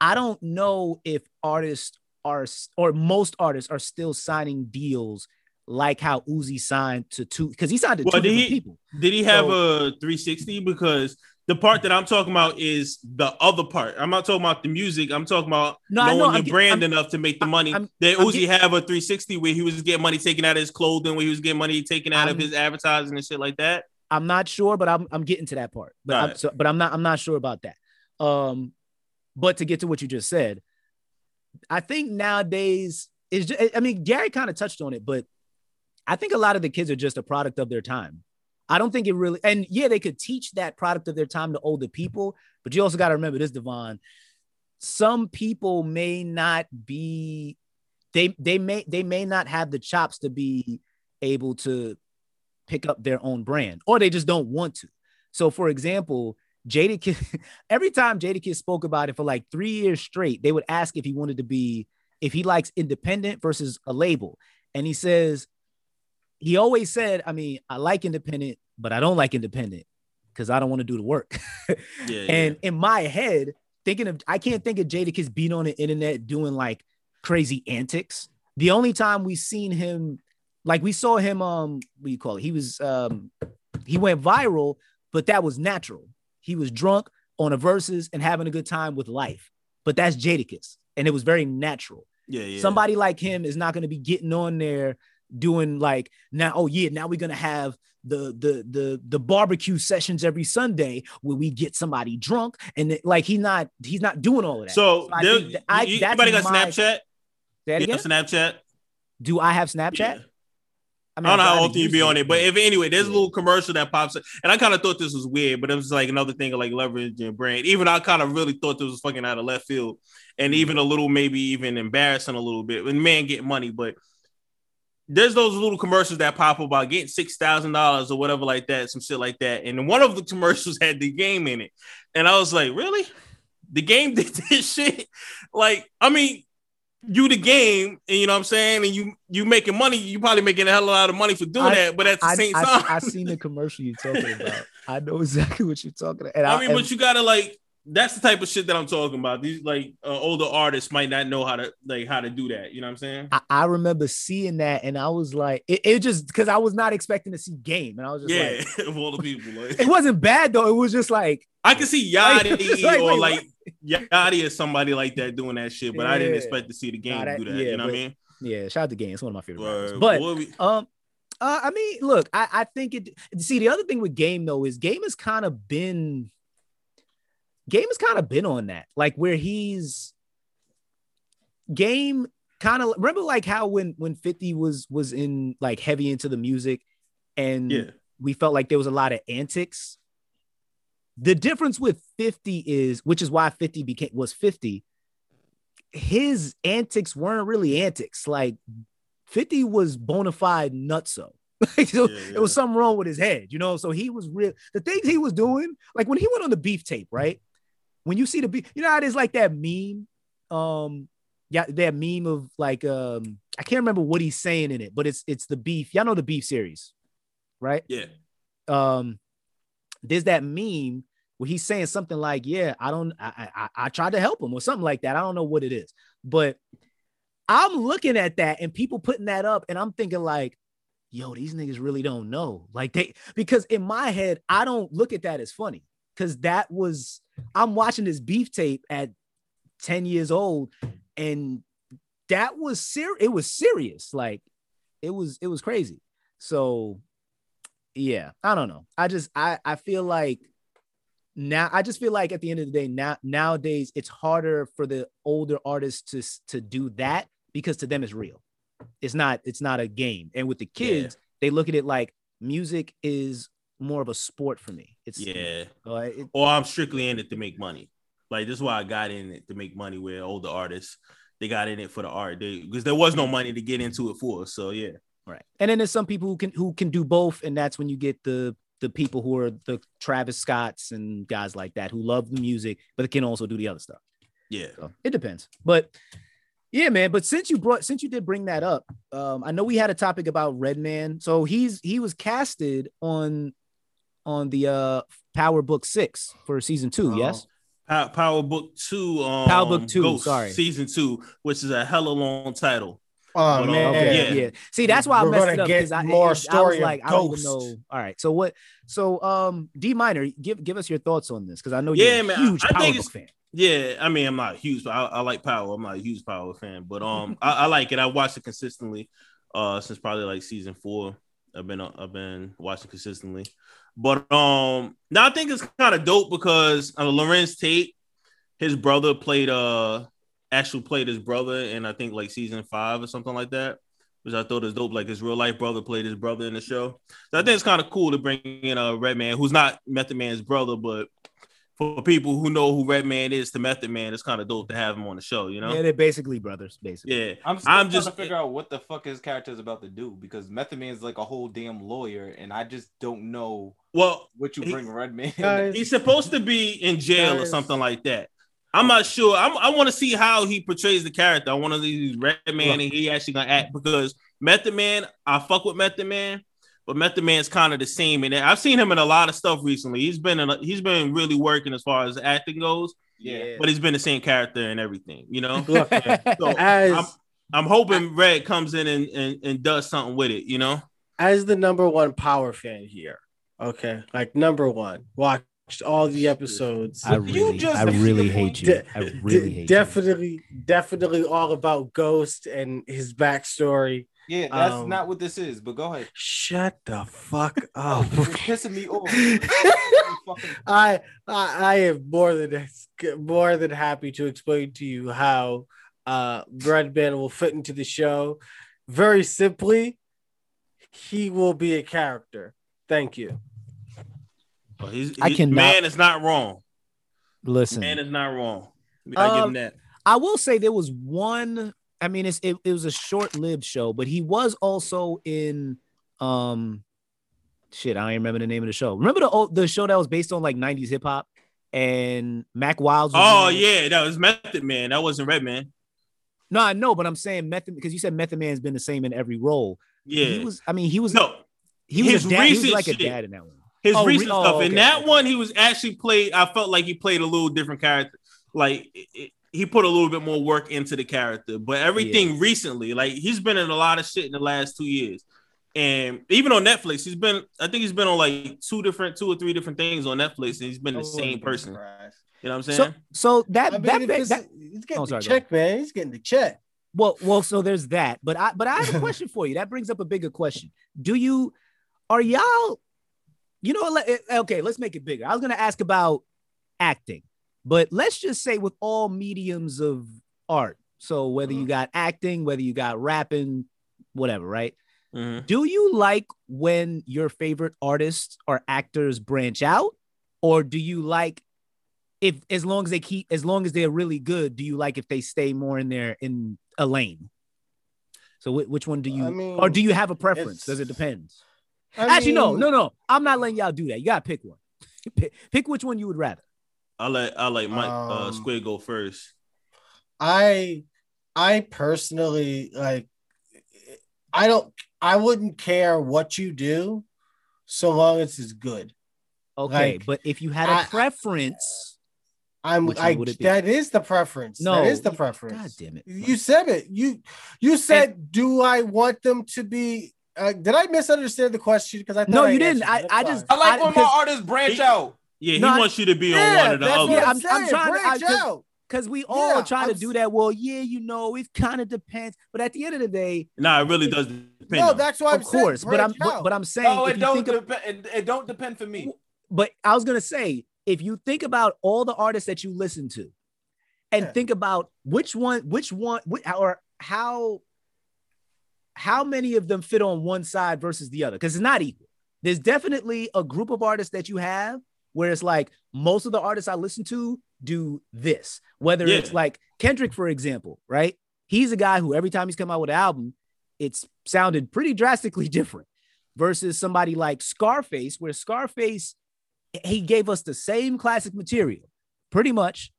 I don't know if artists are or most artists are still signing deals like how Uzi signed to two because he signed to Well, two he- people. Did he have So- a 360? Because the part that I'm talking about is the other part. I'm not talking about the music. I'm talking about No, knowing know. your get- brand I'm- enough to make the money. I'm- Did Uzi get- have a 360 where he was getting money taken out of his clothing, where he was getting money taken out of I'm- his advertising and shit like that? I'm not sure, but I'm I'm getting to that part. But I'm so, but I'm not I'm not sure about that. Um, but to get to what you just said, I think nowadays is just, I mean Gary kind of touched on it, but I think a lot of the kids are just a product of their time. I don't think it really and yeah, they could teach that product of their time to older people, but you also got to remember this, Devon. Some people may not be they they may they may not have the chops to be able to pick up their own brand or they just don't want to. So, for example, Jadakiss, every time Jadakiss spoke about it for like three years straight, they would ask if he wanted to be, if he likes independent versus a label. And he says, he always said, I mean, I like independent, but I don't like independent because I don't want to do the work. Yeah. And in my head, thinking of, I can't think of Jadakiss being on the internet doing like crazy antics. The only time we've seen him, like we saw him, um, what do you call it? He was, um, he went viral, but that was natural. He was drunk on a Verzuz and having a good time with life. But that's Jadakiss, and it was very natural. yeah, yeah. Somebody like him is not going to be getting on there doing like now. Oh yeah, now we're gonna have the the the the barbecue sessions every Sunday where we get somebody drunk and it- like he's not he's not doing all of that. So, I there, think that- I- you- that's anybody got my- Snapchat? That again? Snapchat? Do I have Snapchat? Yeah. I, I don't know how often you be on it, but if anyway, there's a little commercial that pops up, and I kind of thought this was weird, but it was like another thing of like leveraging a brand. Even I kind of really thought this was fucking out of left field, and Mm-hmm. even a little maybe even embarrassing a little bit. When man get money, but there's those little commercials that pop up about getting six thousand dollars or whatever like that, some shit like that. And one of the commercials had the game in it, and I was like, really? The game did this shit? Like, I mean, you the game, and you know what I'm saying, and you you making money, you probably making a hell of a lot of money for doing I- that, but at the I, same I, time, I, seen the commercial you're talking about. I know exactly what you're talking about. And I mean, but you gotta like that's the type of shit that I'm talking about. These like uh, older artists might not know how to like how to do that. You know what I'm saying? I, remember seeing that and I was like, it, it just because I was not expecting to see game. And I was just Yeah, like, of all the people, like it wasn't bad though. It was just like, I can see Like, Yachty like, or wait, like Yachty or somebody like that doing that shit, but I didn't expect to see the game that- do that. yeah, you know what I mean? yeah, shout out to game. It's one of my favorite. Word. But we- um, uh, I mean, look, I, I think it. See, the other thing with game though is game has kind of been, game has kind of been on that, like where he's game kind of remember like how when when 50 was was in like heavy into the music and yeah, we felt like there was a lot of antics. The difference with 50 is, which is why 50 became was 50. His antics weren't really antics. Like 50 was bona fide nutso. Like, so Yeah, It was something wrong with his head, you know. So he was real. The things he was doing, like when he went on the beef tape, right? When you see the beef, you know how it is like that meme. Um, yeah, that meme of like um, I can't remember what he's saying in it, but it's it's the beef. Y'all know the beef series, right? yeah. um there's that meme where he's saying something like yeah i don't I, I i tried to help him or something like that. I don't know what it is. But i'm looking at that and people putting that up and i'm thinking like yo these niggas really don't know. Like they because in my head i don't look at that as funny because that was i'm watching this beef tape at 10 years old and that was ser- it was serious. Like it was it was crazy. So yeah i don't know i just i i feel like now i just feel like at the end of the day now nowadays it's harder for the older artists to to do that because to them it's real it's not it's not a game and with the kids they look at it like music is more of a sport for me it's Yeah. uh, it- Or I'm strictly in it to make money. Like this is why I got in it to make money with older artists. They got in it for the art. They because there was no money to get into it for. So yeah. Right. And then there's some people who can who can do both, and that's when you get the the people who are the Travis Scotts and guys like that who love the music, but can also do the other stuff. Yeah. So it depends. But yeah, man. But since you brought since you did bring that up, um, I know we had a topic about Redman. So he's he was casted on on the uh Power Book Six for season two. Oh. Yes. Power, Power Book Two. Um, Power Book Two, Ghost, sorry. season two, which is a hella long title. Oh But, uh, man, Okay. Yeah. Yeah. See, that's why I We're messed it up because I, more I was story like, I don't even know. All right. So what? So um, D minor, give give us your thoughts on this because I know you're Yeah, a man, huge I- I Power think Book fan. Yeah, I mean, I'm not huge, but I, I like Power. I'm not a huge Power fan, but um, I, I like it. I watched it consistently, uh, since probably like season four. I've been I've been watching consistently, but um, now I think it's kind of dope because uh, Larenz Tate, his brother played uh, actually played his brother in I think like season five or something like that, which I thought is dope. Like his real life brother played his brother in the show, so I think it's kind of cool to bring in a Redman who's not Method Man's brother, but for people who know who Redman is to Method Man, it's kind of dope to have him on the show, you know? Yeah, they're basically brothers, basically. Yeah. I'm still I'm trying just- to figure out what the fuck his character is about to do because Method Man is like a whole damn lawyer, and I just don't know Well, what you He- bring Redman. Guys, he's supposed to be in jail or something like that. I'm not sure. I'm, I want to see how he portrays the character. I want to see Redman and he actually gonna act because Method Man, I fuck with Method Man, but Method Man's kind of the same. And I've seen him in a lot of stuff recently. He's been in a, he's been really working as far as acting goes, yeah. but he's been the same character and everything, you know. Look, So as I'm, I'm hoping Red comes in and, and, and does something with it, you know. as the number one power fan here, okay, like number one, watched all the episodes. I You really, just- I really hate you. De- I really de- hate definitely, definitely all about Ghost and his backstory. Yeah, that's Um, not what this is, but go ahead. Shut the fuck Oh, up. you're pissing me off. I, I I am more than more than happy to explain to you how uh Redman will fit into the show. Very simply, he will be a character. Thank you. But he's, I can man is not wrong. Listen, Man is not wrong. We gotta give Um, him that. I will say there was one. I mean, it's, it, it was a short-lived show, but he was also in um, shit. I don't even remember the name of the show. Remember the old, the show that was based on like '90s hip hop and Mack Wilds. Oh yeah, that was Method Man. That wasn't Redman. No, I know, but I'm saying Method because you said Method Man's been the same in every role. Yeah. He was. I mean, he was. no, he was dad. He was like a dad in that one. His Oh, recent oh, stuff. okay, In that one, he was actually played. I felt like he played a little different character. Like it- it- he put a little bit more work into the character. But everything recently, like he's been in a lot of shit in the last two years. And even on Netflix, he's been. I think he's been on like two different, two or three different things on Netflix, and he's been the oh, same person. You know what I'm saying? So, so that I mean, that, that, that he's getting Oh, the sorry, go check, man. He's getting the check. Well, well, so there's that. But I but I have a question for you. That brings up a bigger question. Do you are y'all you know let- eh, okay, let's make it bigger. I was gonna ask about acting, but let's just say with all mediums of art. So whether you got acting, whether you got rapping, whatever, right? Mhm. Do you like when your favorite artists or actors branch out? Or do you like if as long as they keep as long as they're really good, do you like if they stay more in their in a lane? So which one do you I mean, or do you have a preference? Does it depend? I Actually, no, mean, no, no. I'm not letting y'all do that. You gotta pick one. pick, pick which one you would rather. I let I let Mike uh, Um, Squid go first. I I personally like I don't I wouldn't care what you do so long as it's good. Okay, Like, but if you had a I- preference, I'm Which I would it be? that is the preference. no, that is the preference. God damn it! You said it. You you said, do I want them to be? Uh, did I misunderstand the question? Because I thought No, I you didn't. I- I I'm just- I like I- when my because- artists branch He- out. Yeah, No, he I- wants you to be on one of the other. Yeah, I'm, I'm- I'm trying to- Branch I- out. Because we all Yeah, try to I'm do that. Well, yeah, you know, it kind of depends. But at the end of the day, Nah, it really does depend. No, on- that's why I'm of course. saying But I'm branch but, out. but I'm saying No, it don't think of- depend. It, it don't depend for me. but I was gonna say, if you think about all the artists that you listen to, and Yeah. think about which one, which one, or how how many of them fit on one side versus the other, because it's not equal. There's definitely a group of artists that you have where it's like most of the artists I listen to do this. Whether Yeah. it's like Kendrick, for example, right? He's a guy who every time he's come out with an album, it's sounded pretty drastically different versus somebody like Scarface, where Scarface he gave us the same classic material, pretty much.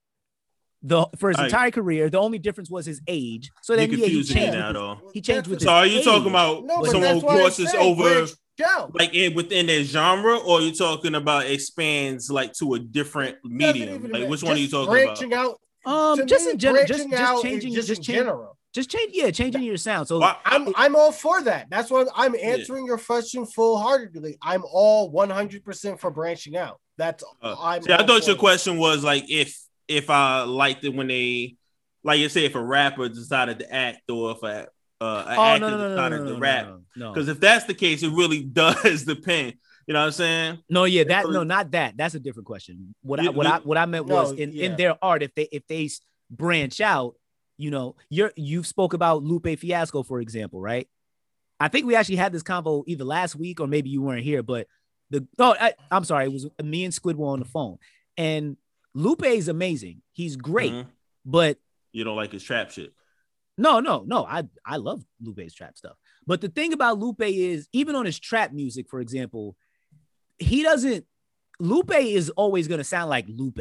The for his I- entire career, the only difference was his age. So then yeah, he confusing me changed. now, with- though. He changed with So are you his talking about No, someone who why crosses over? branch- like in within their genre, or you talking about expands like to a different medium? Like matter. which one are you Just talking branching about? out. Um, to just me, in general, just just changing, is just, just in change, general. just change, yeah, changing your sound. So Well, I- I'm I'm all for that. That's what I'm answering your question full heartedly. I'm all 100 percent for branching out. That's Uh, I'm. See, I thought your it. question was like if if I liked it when they like you say if a rapper decided to act or if a uh, an oh actor no no no no decided no, no, to no, rap. no, no. Because if that's the case, it really does depend. You know what I'm saying? No, yeah, that really- no, not that. That's a different question. What I what you- I what I meant No, was in yeah. in their art, if they if they branch out, you know, you're you've spoke about Lupe Fiasco, for example, right? I think we actually had this convo either last week or maybe you weren't here, but the oh, I, I'm sorry, it was me and Squid were on the phone, and Lupe is amazing. He's great, Mhm. but You don't like his trap shit. no, no, no. I I love Lupe's trap stuff. But the thing about Lupe is even on his trap music, for example, he doesn't Lupe is always going to sound like Lupe.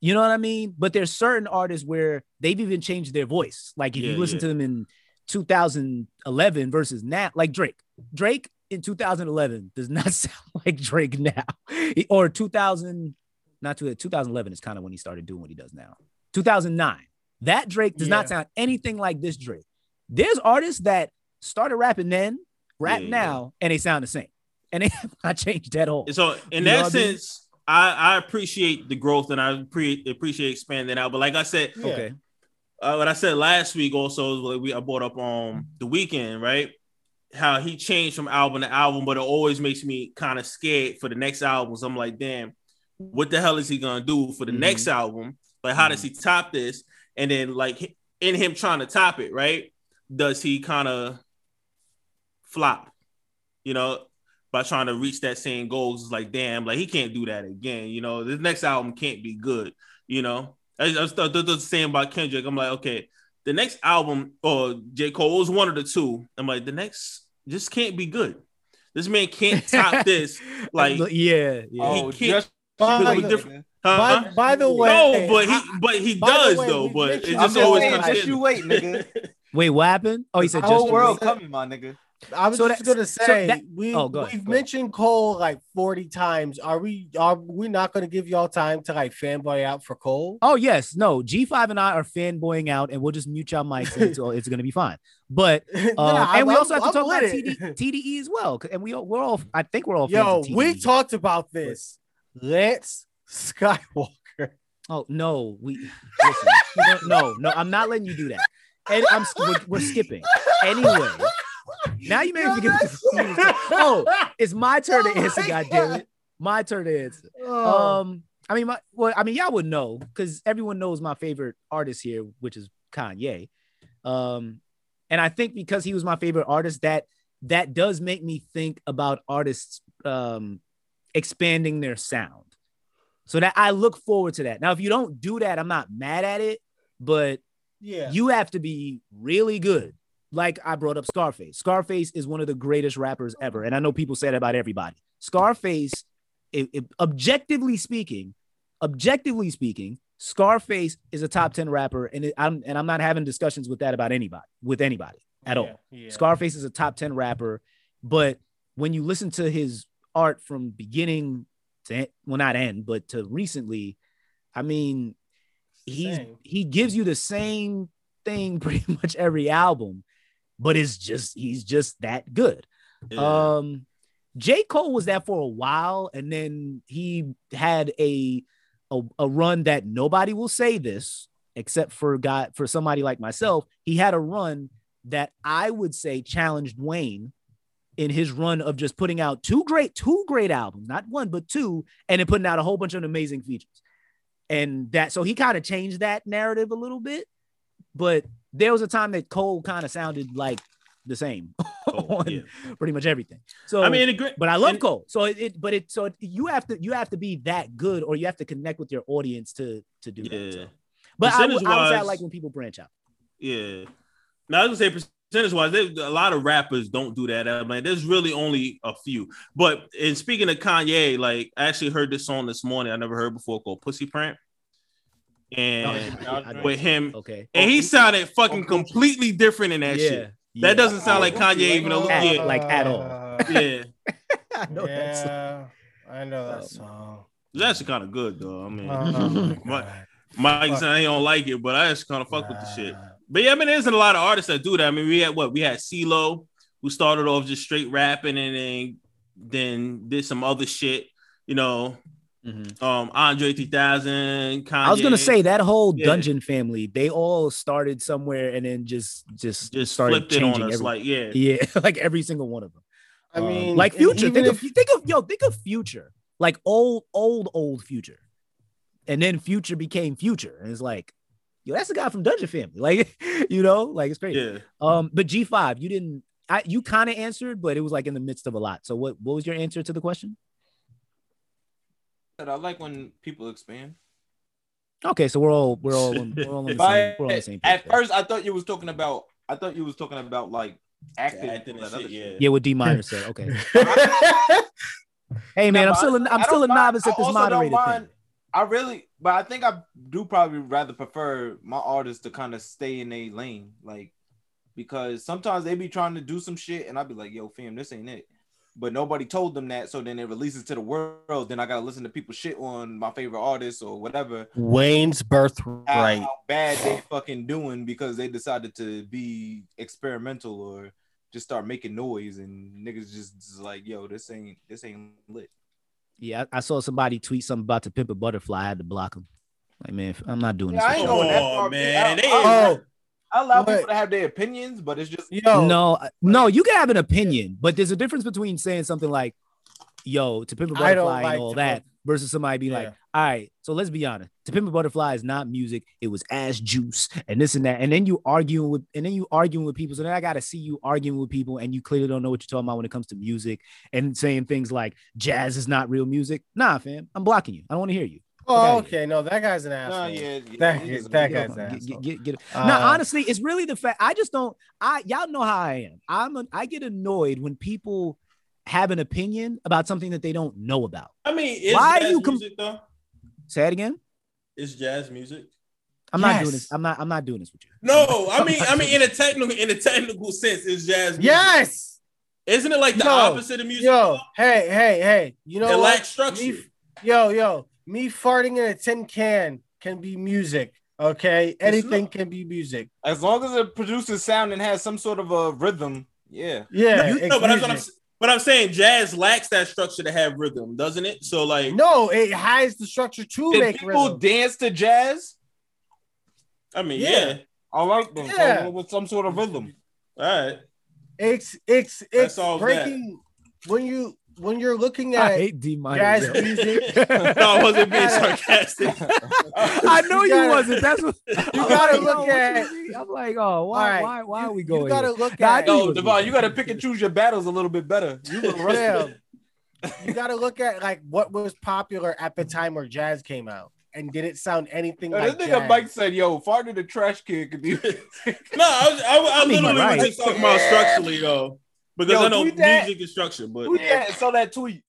You know what I mean? But there's certain artists where they've even changed their voice. Like if Yeah, you listen yeah. to them in 2011 versus now, like Drake. Drake in 2011 does not sound like Drake now. Or 2000 not to 2011 is kind of when he started doing what he does now. 2009. That Drake does not sound anything like this Drake. There's artists that started rapping then, rap Yeah, yeah. now, and they sound the same. And they have not changed at all. So in You that what I mean? sense, I, I appreciate the growth and I pre- appreciate expanding out. But like I said, Yeah. Okay. uh, what I said last week also is what we I brought up on the weekend, right? How he changed from album to album, but it always makes me kind of scared for the next albums. I'm like, damn, what the hell is he gonna do for the Mhm. next album? Like, how does he top this? And then, like, in him trying to top it, right? Does he kind of flop? You know, by trying to reach that same goals, it's like, damn, like he can't do that again. You know, this next album can't be good. You know, I, I was th- th- th- saying about Kendrick. I'm like, okay, the next album or J. Cole was one of the two. I'm like, the next just can't be good. This man can't top this. Like, yeah, yeah. Oh, can't- just By, Because the- different- huh? by, by the way, no, but he but he does way, though. But mentioned- it's I'm just just always saying, kind just you wait, nigga. Wait, what happened? Oh, he said The just whole you world coming, my nigga. I was So just that- gonna so say that- we oh, go ahead, we've go mentioned Cole like 40 times. Are we are we not gonna give y'all time to like fanboy out for Cole? Oh yes, no. G5 and I are fanboying out, and we'll just mute y'all mics, and it's, it's gonna be fine. But Nah, um, and I'm- we also I'm- have to talk I'm about TD. TDE as well. and we we're all I think we're all Yo, fans of we TDE. talked about this. Lance Skiiiwalker. Oh no, we listen. don't- no, no, I'm not letting you do that. And I'm we're, we're skipping anyway. Now you made me forget. what the fuck we was talking- Oh, it's my turn to Oh answer. my God damn it, my turn to answer. Oh, Um, I mean, my well, I mean, y'all would know because everyone knows my favorite artist here, which is Kanye. Um, and I think because he was my favorite artist, that that does make me think about artists um expanding their sound. So that I look forward to that. Now, if you don't do that, I'm not mad at it, but yeah. you have to be really good. Like I brought up Scarface. Scarface is one of the greatest rappers ever. And I know people say that about everybody. Scarface, if, if- objectively speaking, objectively speaking, Scarface is a top 10 rapper. And it, I'm and I'm not having discussions with that about anybody, with anybody at all. Yeah. Scarface is a top 10 rapper, but when you listen to his art from beginning to well, not end, but to recently, I mean, he's Same. he gives you the same thing pretty much every album, but it's just he's just that good. Yeah. Um, J. Cole was that for a while, and then he had a, a a run that nobody will say this except for God for somebody like myself. He had a run that I would say challenged Wayne in his run of just putting out two great two great albums, not one but two, and then putting out a whole bunch of amazing features. And that so he kind of changed that narrative a little bit, but there was a time that Cole kind of sounded like the same on yeah. pretty much everything. So I mean, agree- but I love and- Cole. So it, it but it so it, you have to you have to be that good or you have to connect with your audience to to do that. Yeah. So. But I, I say I like when people branch out. Yeah. Now I was gonna say percentage wise, a lot of rappers don't do that. I'm like, there's really only a few. But in speaking of Kanye, like I actually heard this song this morning. I never heard before called Pussy Print. And Oh, I- I- with him, Okay. and he sounded fucking completely different in that yeah. shit. yeah. That doesn't sound like Oh, Kanye okay. even a little At- yeah. like, at all. Uh, Yeah, I know that song. yeah, I know that Oh. song. it's actually kind of good though. I mean, Oh, my What? God. Mike said he don't like it, but I just kind of fuck with the shit. Nah. But yeah, I mean, there's a lot of artists that do that. I mean, we had what we had CeeLo, who started off just straight rapping and then then did some other shit. You know, Mhm. um, Andre 3000. Kanye. I was gonna say that whole Yeah. Dungeon family, they all started somewhere and then just just just started flipped it on changing us. every- Like, yeah, yeah, like every single one of them. I Um, mean, like Future. even Think of think of yo, think of Future, like old, old, old Future, and then Future became Future, and it's like, yo, that's the guy from Dungeon Family, like you know, like it's crazy. yeah. Um, but G five, you didn't, I you kind of answered, but it was like in the midst of a lot. So what what was your answer to the question? I like when people expand. Okay, so we're all we're all on, we're all on the same, we're on the same page. at there. first, I thought you was talking about. I thought you was talking about like acting, Acting and that other shit, yeah. yeah, what D minor said. Okay, hey man, No, I'm still a, honestly, I'm still a mind- novice I at this also don't moderated mind- thing. I really, but I think I do probably rather prefer my artists to kind of stay in a lane, like because sometimes they be trying to do some shit, and I'd be like, "Yo, fam, this ain't it." But nobody told them that, so then it releases to the world. Then I gotta listen to people shit on my favorite artists or whatever. Wayne's How, birthright. how bad they fucking doing because they decided to be experimental or just start making noise, and niggas just, just like, "Yo, this ain't this ain't lit." Yeah, I, I saw somebody tweet something about to pimp a butterfly. I had to block him. Like, man, I'm not doing Yeah, I this. ain't going that Oh, far, man, I- they- I- Oh, I allow But- people to have their opinions, but it's just you. yo, No, no, you can have an opinion, but there's a difference between saying something like, "Yo, to pimp a I don't butterfly" like and all that, pimp- versus somebody being Yeah. like, "All right, so let's be honest. To pimp a butterfly is not music. It was ass juice and this and that." And then you arguing with, and then you arguing with people. So then I got to see you arguing with people, and you clearly don't know what you're talking about when it comes to music, and saying things like jazz is not real music. Nah, fam, I'm blocking you. I don't want to hear you. oh, Okay. okay, no, that guy's an asshole. no, yeah, That- yeah, niggas- that guy's off- an get- asshole. get- get- Uh, no, honestly, it's really the fact. I just don't. I y'all know how I am. I'm. A, I get annoyed when people have an opinion about something that they don't know about. I mean, it's Why jazz you com- music though. Say it again. It's jazz music. I'm not doing this. I'm not. I'm not doing this with you. No, I mean, I mean, in a technical, in a technical sense, it's jazz. Music. Yes. isn't it like the Yo, opposite of music? Yo, hey, hey, hey. You know it what? lacks structure. Me, yo, yo, me farting in a tin can can be music. Okay, anything not. can be music. As long as it produces sound and has some sort of a rhythm, yeah. Yeah, You- it's no, but that's what I'm. Music. But I'm saying jazz lacks that structure to have rhythm, doesn't it? So like, No, it has the structure to Did make people rhythm. dance to jazz? I mean, Yeah. yeah, like them. Yeah. So with some sort of rhythm. all right. It's it's it's That's all breaking when you when you're looking I at hate D minor. jazz music. no, I wasn't being sarcastic. I know you, gotta- wasn't. That's what You I'm gotta like, look yo, at- I'm like, oh, why, All right, why, why you, are we going? You going? gotta here? look at knew you Devon, you got to pick and choose your battles a little bit better. You were rusty. You gotta look at like what was popular at the time where jazz came out, and did it sound anything Yo, like this nigga jazz? Mike said, "Yo, fart in the trash can could be." no, I, was, I, I, I mean, literally right. was just talking about structurally though, because Yo, I know that. music is structure, but Who that? Saw that tweet.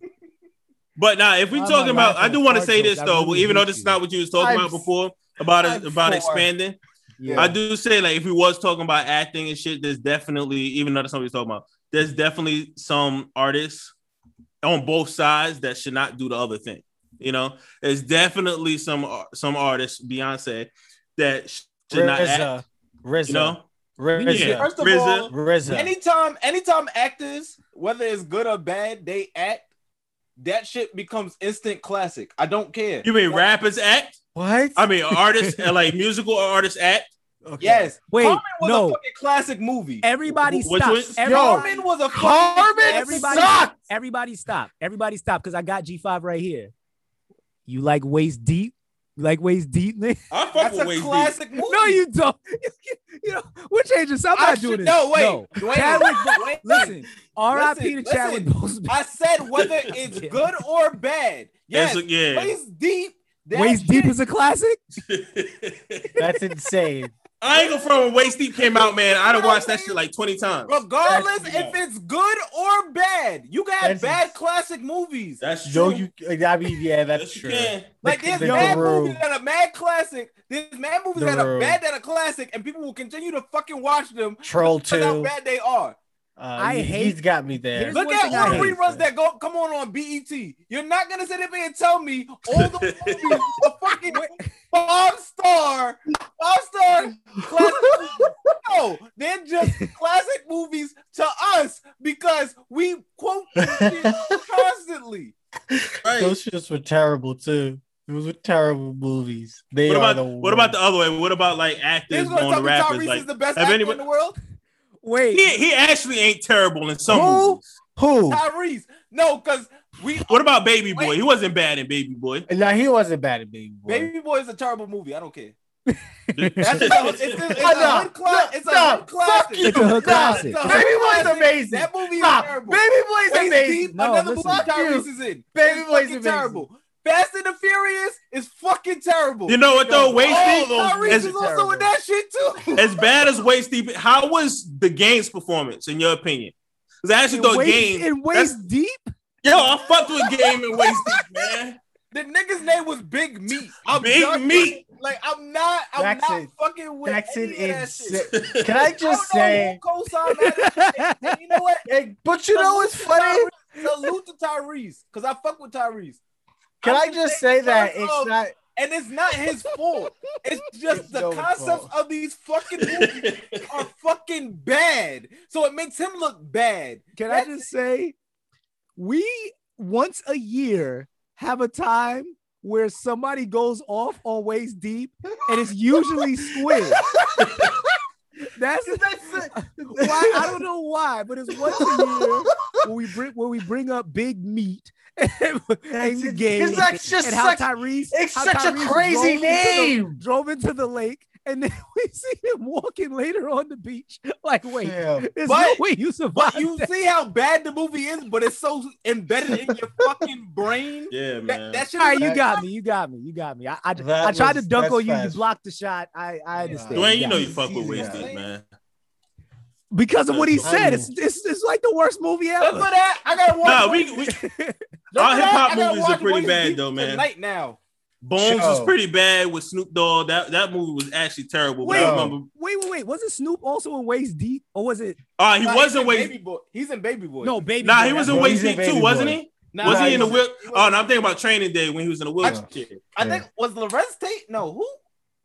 but now if we I'm talking about, I do want to say this though, really even though this is not what you was talking I'm about before about I'm it, about for- expanding. Yeah. I do say like if we was talking about acting and shit, there's definitely even though that's not what we're talking about, there's definitely some artists on both sides that should not do the other thing. You know, there's definitely some some artists, Beyonce, that sh- should not act. RZA, RZA, You know, RZA, Yeah. First of RZA. all, RZA. anytime, anytime actors, whether it's good or bad, they act. That shit becomes instant classic. I don't care. you mean rappers act? what? I mean artists like musical artists act. Okay. Yes. Wait, Carmen was no. a fucking classic movie. Everybody Which stop. one? Everybody, Carmen was a fucking Carmen everybody, sucked. everybody stop. Everybody stop because I got G5 right here. You like waist deep? You like waist deep, nigga? I fuck That's with a Waist classic movie. No, you don't. you know, we're changing. So I'm I not doing should- this. no, wait. No. Wait, Chadwick, wait. listen. R.I.P. to Chadwick listen. Boseman. I said whether it's good or bad. Yes, That's a- yeah. waist deep. that Waist deep is a classic. That's insane. I ain't gonna front when Waist Deep came out, man. I'd have watched that shit like 20 times. Regardless That's- if it's good or bad, you got That's- bad classic movies. That's true. Joe, you. Uh, I mean, yeah, that's Yes, true. Like The- there's the mad Room. movies that are mad classic. There's mad movies The that are Room. bad that are classic, and people will continue to fucking watch them Troll because how bad they are. Uh, I he- hate- He's got me there. Look at thing I all the reruns that go come on on BET. You're not gonna sit up here and tell me all the movies are fucking five star, five star classic. No, they're just classic movies to us because we quote them constantly. Right. Those shits were terrible too. Those were terrible movies. They What are about the what about the other way? What about like actors They're gonna going tell to me rappers? Tyrese Like is the best have actor anybody- in the world. Wait, he he actually ain't terrible in some Who? movies. who? Tyrese, no, because we What about Baby Boy? Wait. He wasn't bad in Baby Boy. No, he wasn't bad at Baby Boy. Baby Boy is a terrible movie. I don't care. That's That's a, it's, a, it's a No, hood cla- it's a no, hood classic. fuck you. It's a hood classic. It's Baby hood Boy's amazing. That movie Stop. is terrible. Baby Boy's Waist amazing. Deep, No, another listen. movie Tyrese you. is in. Baby It's Boy's amazing. terrible. Fast and the Furious is fucking terrible. You know what though? Yo, Waist all Deep, those Tyrese is also terrible. in that shit too. as bad as Waist Deep. How was the game's performance in your opinion? Because I actually in thought waist, game. in waist deep. Yo, I fucked with game and Waist Deep, man. The nigga's name was Big Meat. I'm Big not- Meat. Like I'm not. I'm Jackson- not fucking with Jackson any of that is. shit. Can I I just don't know say? who co-signed that. And you know what? Hey, but you know what's funny? Salute to Tyrese, because I fuck with Tyrese. Can I'm I just say that it's of- not? And it's not his fault. It's just It's the no concepts fault. of these fucking movies are fucking bad. So it makes him look bad. Can I just say, we once a year have a time where somebody goes off on waist deep, and it's usually squid. That's why I don't know why, but it's once a year when we bring when we bring up big meat and, and game that's just and how such- Tyrese it's how such a crazy drove into the- name. drove into the lake, and then we see him walking later on the beach. Like, wait, Yeah. there's But- no way you survive. But you see how bad the movie is, but it's so embedded in your fucking brain. Yeah, That, man. that shit All is right, you got me. You got me. You got me. I I, I tried was- to dunk on you. You blocked the shot. I I understand. Dwayne, you got know me. you fuck with Yeah. Man. because of what he said. It's, it's it's like the worst movie Look ever. for that. I gotta watch. Nah, we, we Deep. Look Our hip-hop movies are pretty bad, though, man. Tonight now. Bones was pretty bad with Snoop Dogg. That that movie was actually terrible. But Wait. I remember. Wait, wait, wait. Wasn't Snoop also in Waist Deep, or was it? Uh, he Nah, wasn't he's in Waist. Baby Boy. He's in Baby Boy. No, baby. Nah, Boy. he was in No, Waist Deep Baby too, wasn't he? Nah, was he he in the was- wheel? was- Oh no, I'm thinking about Training Day when he was in the wheelchair. I think was Larenz Tate. No, who?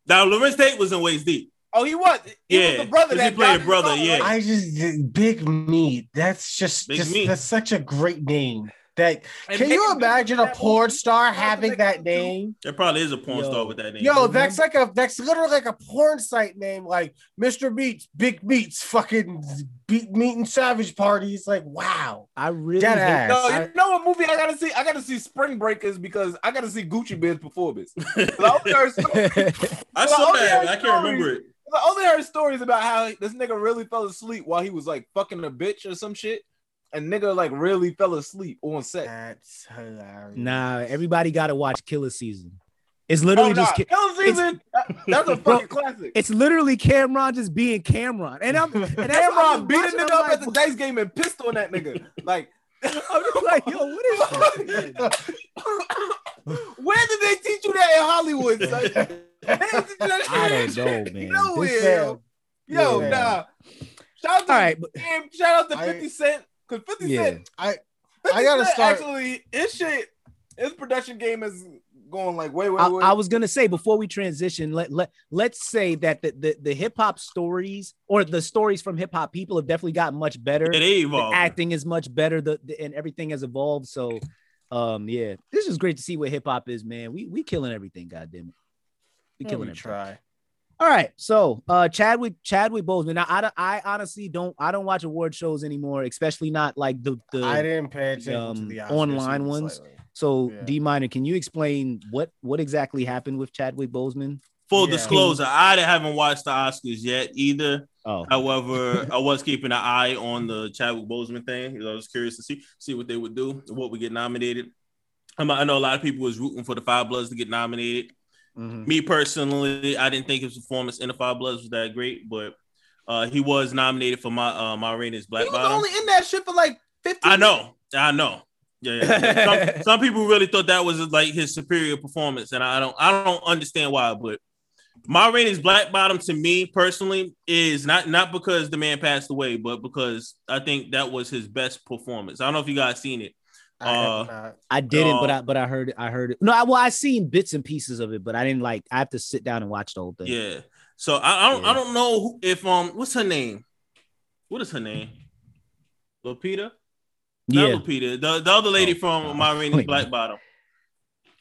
Now Larenz Tate was in Waist Deep. Oh, he was. He Yeah, was the brother 'cause that he played died a in the brother, song, yeah. I just big meat. That's just, Big just Meat. that's such a great name. That And can you imagine a porn star Shout out to having that name? There probably is a porn Yo. star with that name. Yo, that's like a that's literally like a porn site name, like Mr. Beats, Big Meats, fucking beat meat and savage parties. Like, wow. I really Dead hate ass. No, I- you know what movie I gotta see? I gotta see Spring Breakers because I gotta see Gucci Mane's performance. I only heard I Well, saw that. I can't remember it. I only heard stories about how this nigga really fell asleep while he was like fucking a bitch or some shit, and nigga like really fell asleep on set. That's hilarious. Nah, everybody got to watch Killer Season. It's Oh, literally nah, just Killer season. That's a Bro, fucking classic. it's literally Cam'ron just being Cam'ron, and I'm and that's why I Cam'ron beating beat a watching, nigga I'm up at the dice game and pissed on that nigga. Like, I'm just like, yo, what is this? Where did they teach you that in Hollywood? son? They didn't teach you that I don't know, man. Nowhere, yo. Yo, Yeah. nah. Shout out to All right, but Damn, shout out to I- 50 Cent. Cause 50 Yeah. Cent, I 50 I gotta Cent start- actually his shit, his production game is going like way, way, I, way. I was gonna say before we transition, let let let's say that the the, the hip hop stories or the stories from hip hop people have definitely gotten much better. Yeah, they The evolved. acting is much better, the, the and everything has evolved. So, um, yeah, this is great to see what hip hop is, man. We we killing everything, goddamn it. We killing it. try. All right, so uh, Chadwick Chadwick Boseman. Now, I I honestly don't I don't watch award shows anymore, especially not like the the. I didn't pay attention um, to the Oscars online ones. slightly. so yeah. D minor, can you explain what what exactly happened with Chadwick Boseman? Full Yeah. disclosure, I haven't watched the Oscars yet either. Oh, However, I was keeping an eye on the Chadwick Boseman thing. I was curious to see see what they would do, what would get nominated. I know a lot of people was rooting for the Five Bloods to get nominated. Mhm. Me personally, I didn't think his performance in the Five Bloods was that great, but uh, he was nominated for my uh, Ma Rainey's Black he was Bottom. only in that shit for like 15 I know, I know. Yeah, yeah. some, some people really thought that was like his superior performance, and I don't, I don't understand why. But Ma Rainey's Black Bottom to me personally is not not because the man passed away, but because I think that was his best performance. I don't know if you guys seen it. I Uh, not. I didn't, but Uh, I but I heard it. I heard it. No, I, well, I seen bits and pieces of it, but I didn't like. I have to sit down and watch the whole thing. Yeah. So I, I don't I don't know who, if um what's her name? What is her name? Lupita? Not yeah. Lupita. The, the other lady Oh, from Ma Rainey's wait. Black Bottom.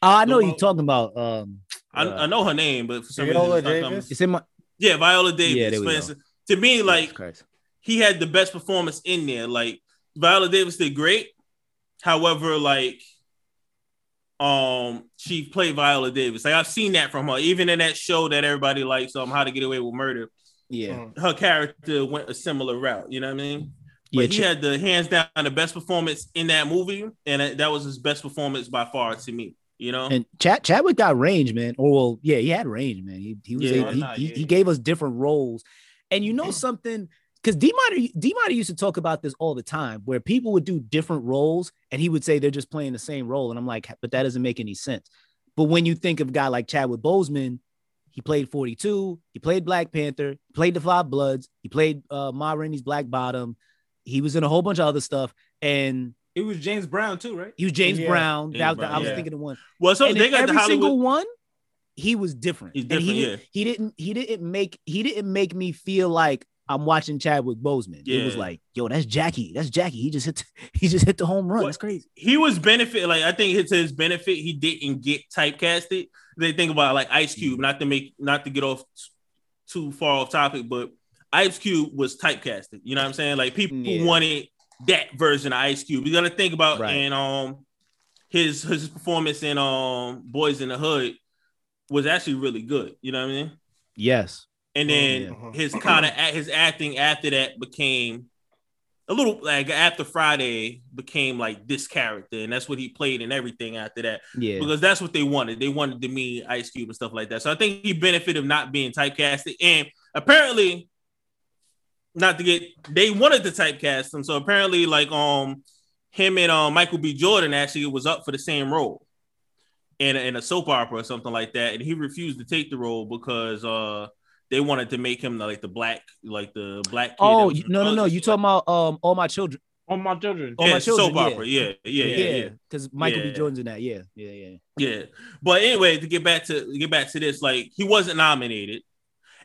Oh, I know The you're talking about. Um, I, uh, I know her name, but for some Viola reason it's not coming. Davis? It's in my. Yeah, Viola Davis. Yeah, there we go. to me, like Jesus he had the best performance in there. Like Viola Davis did great. However, like um she played Viola Davis. Like I've seen that from her, even in that show that everybody likes, um, How to Get Away with Murder. Yeah, Mm. Her character went a similar route. You know what I mean? yeah. But he Ch- had the hands down the best performance in that movie, and that that was his best performance by far to me. You know, and Chad Chadwick got range, man. Or well, yeah, he had range, man. He he was Yeah, able- he, nah, he, yeah. he gave us different roles, and you know something. Because D Miner, D Miner used to talk about this all the time, where people would do different roles, and he would say they're just playing the same role, and I'm like, but that doesn't make any sense. But when you think of a guy like Chadwick Boseman, he played 42, he played Black Panther, he played the Five Bloods, he played uh, Ma Rainey's Black Bottom, he was in a whole bunch of other stuff, and It was James Brown too, right? he was James Yeah. Brown. James That- Brown, I was yeah. thinking of one well, so and they in got the every single one he was different He's And he, yeah. he didn't he didn't make he didn't make me feel like i'm watching chadwick boseman it was like yo that's jackie that's jackie he just hit he just hit the home run that's crazy he was benefit like I think it's his benefit he didn't get typecasted. They think about like Ice Cube, not to make not to get off too far off topic, but Ice Cube was typecasted. You know what I'm saying? Like people Yeah. wanted that version of Ice Cube. You got to think about Right. and um his his performance in um Boys in the Hood was actually really good. You know what I mean? yes And then yeah. his kind of his acting after that became a little like after Friday became like this character, and that's what he played in everything after that yeah because that's what they wanted. They wanted to meet Ice Cube and stuff like that. So I think he benefited of not being typecasted, and apparently, not to get they wanted to typecast him. So apparently, like um, him and um Michael B. Jordan actually was up for the same role in a, in a soap opera or something like that, and he refused to take the role because uh they wanted to make him like the black like the black. Kid oh was you- in no no no you and talking about um all my children On my children. All yeah, My Children, soap yeah. opera, yeah, yeah, yeah, yeah. yeah because michael b Yeah. jordan's in that yeah yeah yeah Yeah, but anyway, to get back to get back to this, like he wasn't nominated,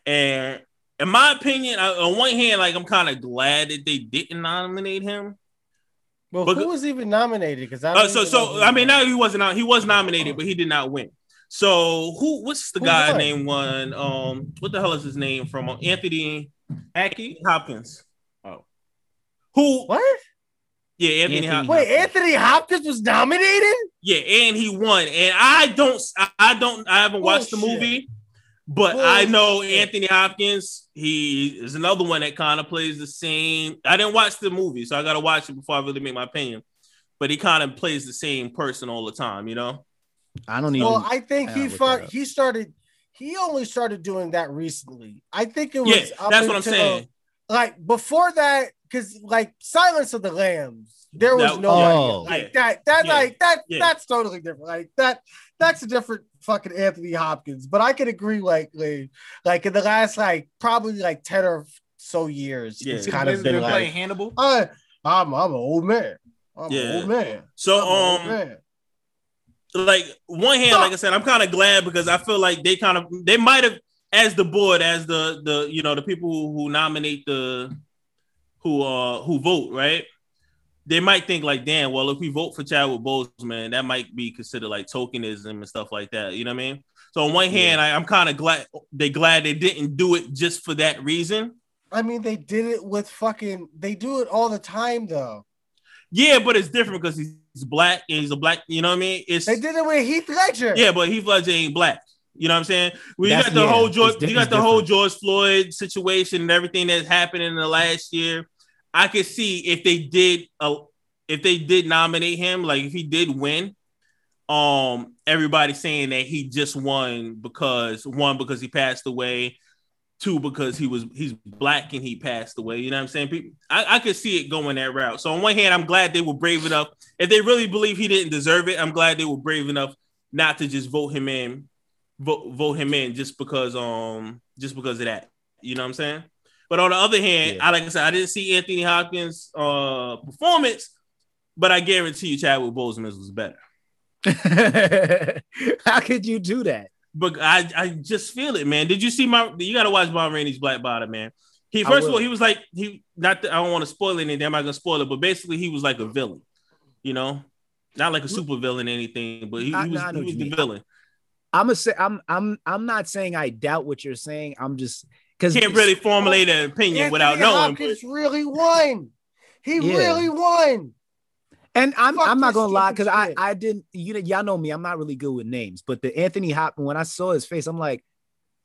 and in my opinion, I, on one hand, like I'm kind of glad that they didn't nominate him. Well, But- who was even nominated? Because I Uh, so, so I mean, now he wasn't out. He was nominated, but he did not win. So who? What's the Who guy won? named one? Um, what the hell is his name from uh, Anthony Aki. Hopkins? Oh. Who? what? Yeah, Anthony. Anthony Hopkins. Wait, Anthony Hopkins was nominated? Yeah, and he won. And I don't, I- I don't, I haven't watched the movie, but I know Anthony Hopkins. He is another one that kind of plays the same. I didn't watch the movie, so I got to watch it before I really make my opinion. But he kind of plays the same person all the time, you know. I don't even Well, I think Yeah, he fought, he started he only started doing that recently. I think it was Yeah, up that's what I'm saying. Like before that, because like Silence of the Lambs, there was That- nobody Oh. like Yeah. that. That Yeah. like that Yeah. that's totally different. Like that that's a different fucking Anthony Hopkins. But I can agree, like like, like in the last like probably like 10 or so years, Yeah. it's kind of been been like Hannibal. I, I'm I'm an old man. I'm Yeah. an old man. So, I'm an old um, man. Like one hand, like I said, I'm kind of glad because I feel like they kind of they might have as the board, as the the you know the people who, nominate the who uh who vote, right? They might think like, damn, well, if we vote for Chadwick Boseman, that might be considered like tokenism and stuff like that. You know what I mean? So on one hand, I, I'm kind of glad they glad they didn't do it just for that reason. I mean, they did it with fucking. They do it all the time, though. Yeah, but it's different because he's black and he's a black. You know what I mean? It's They did it with Heath Ledger. Yeah, but Heath Ledger ain't black. You know what I'm saying? We That's- got the yeah, whole George, you got the whole. George Floyd situation and everything that's happened in the last year. I could see if they did, uh, if they did nominate him, like if he did win, um, everybody saying that he just won because one because he passed away, two because he was he's black and he passed away. You know what I'm saying? People, I, I could see it going that route. So on one hand, I'm glad they were brave enough. If they really believe he didn't deserve it, I'm glad they were brave enough not to just vote him in vote vote him in just because um just because of that. You know what I'm saying? But on the other hand, Yeah. I like I said, I didn't see Anthony Hopkins' uh performance, but I guarantee you Chadwick Boseman was better. How could you do that? But I, I just feel it, man. Did you see my? You got to watch Bob Rainey's Black Bottom, man. He first of all, he was like he not. That, I don't want to spoil anything. I'm not gonna spoil it, but basically, he was like a villain. You know, not like a super villain or anything, but he, I- he was, he was the mean. villain. I'm gonna say I'm I'm I'm not saying I doubt what you're saying. I'm just because Can't really formulate an opinion Anthony without knowing. Hopkins really won. He Yeah. really won. And I'm Fuck I'm not gonna lie because I. I didn't you know y'all know me I'm not really good with names but the Anthony Hopkins when I saw his face I'm like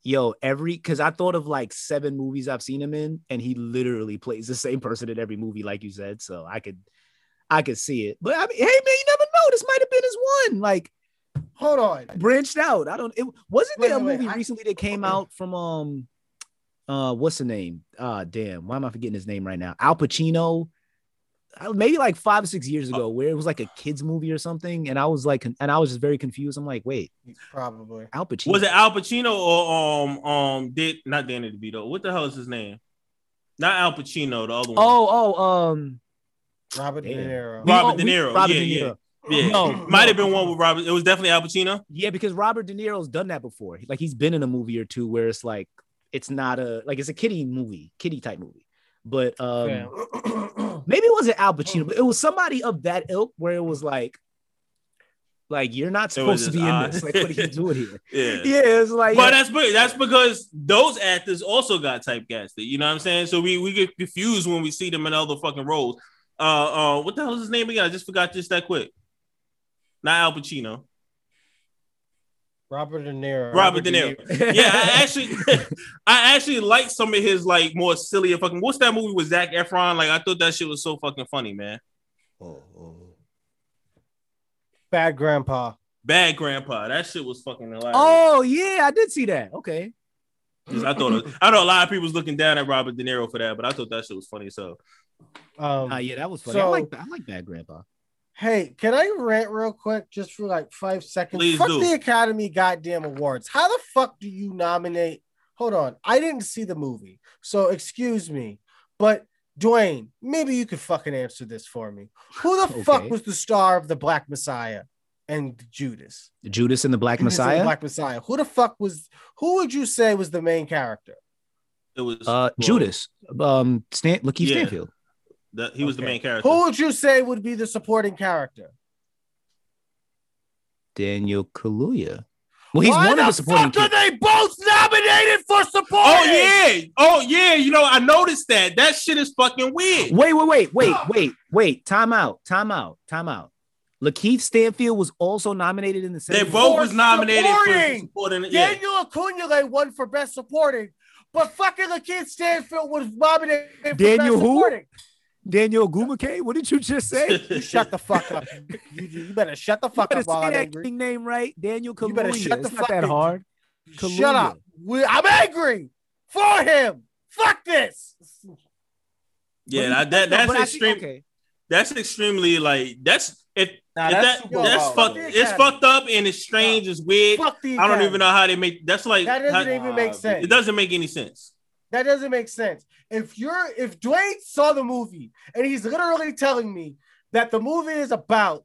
yo every because I thought of like seven movies I've seen him in and he literally plays the same person in every movie like you said so I could I could see it. But I mean hey man you never know this might have been his one like Hold on. branched out. I don't it wasn't Wait, there a wait, wait, movie I- recently that came out from um uh what's the name? Uh damn why am I forgetting his name right now? Al Pacino maybe like five or six years ago where it was like a kids movie or something and i was like and i was just very confused i'm like wait Probably. al pacino Was it Al Pacino or um um did not Danny DeVito? What the hell is his name? Not Al Pacino, the other one. oh oh um Robert De Niro. we- Robert oh, De we- Niro. Robert yeah, De yeah, Niro. yeah. No, might have been one with Robert. It was definitely Al Pacino. yeah because robert de niro's done that before like he's been in a movie or two where it's like it's not a like it's a kiddie movie kiddie type movie but um Yeah. maybe it wasn't al pacino but it was somebody of that ilk where it was like like you're not supposed to just be in this like what are you doing here Yeah. yeah it's like But that's be- that's because those actors also got typecasted. You know what I'm saying? So we we get confused when we see them in other fucking roles. Uh, uh, what the hell is his name again? I just forgot just that quick. Not Al Pacino. Robert De Niro. Robert De Niro. Yeah, I actually, I actually like some of his like more silly fucking. What's that movie with Zac Efron? Like I thought that shit was so fucking funny, man. Bad Grandpa. Bad Grandpa. That shit was fucking hilarious. oh yeah i did see that okay I thought it, I know a lot of people was looking down at Robert De Niro for that, but I thought that shit was funny. So Um, uh, yeah that was funny i So- like i like bad grandpa Hey, can I rant real quick just for like five seconds? Please fuck do. the Academy goddamn awards. How the fuck do you nominate? Hold on. I didn't see the movie. So excuse me. But Dwayne, maybe you could fucking answer this for me. Who the Okay. fuck was the star of the Black Messiah and Judas? judas and the black Judas and the messiah Black Messiah. Who the fuck was who would you say was the main character? it was uh judas um Stan- lakeith Yeah. stanfield the- he was the main character. Who would you say would be the supporting character? daniel kaluuya well he's Why one the of the supporting fuck are they both nominated for supporting? Oh yeah, oh yeah. You know, I noticed that. That shit is fucking weird. wait wait wait wait wait wait time out time out time out lakeith stanfield was also nominated in the same They both For was nominated supporting. for supporting. Yeah, Daniel Acuna won for best supporting, but fucking Lakeith Stanfield was nominated for Daniel best who? supporting. Daniel gumake what did you just say You shut the fuck up. You, you better shut the fuck better up while say I'm that angry. king name right daniel kaluuya You better shut it's the not that fucking- hard Shut up. We, I'm angry for him. Fuck this. yeah. But that, that that's but think- extreme. okay That's extremely like that's if, Nah, if that's that that's wild, fucked. though. It's fucked up and it's strange. It's weird. Fuck the I don't even know how they make. That's like That doesn't how- even make sense. it doesn't make any sense. That doesn't make sense. If you're if Dwayne saw the movie and he's literally telling me that the movie is about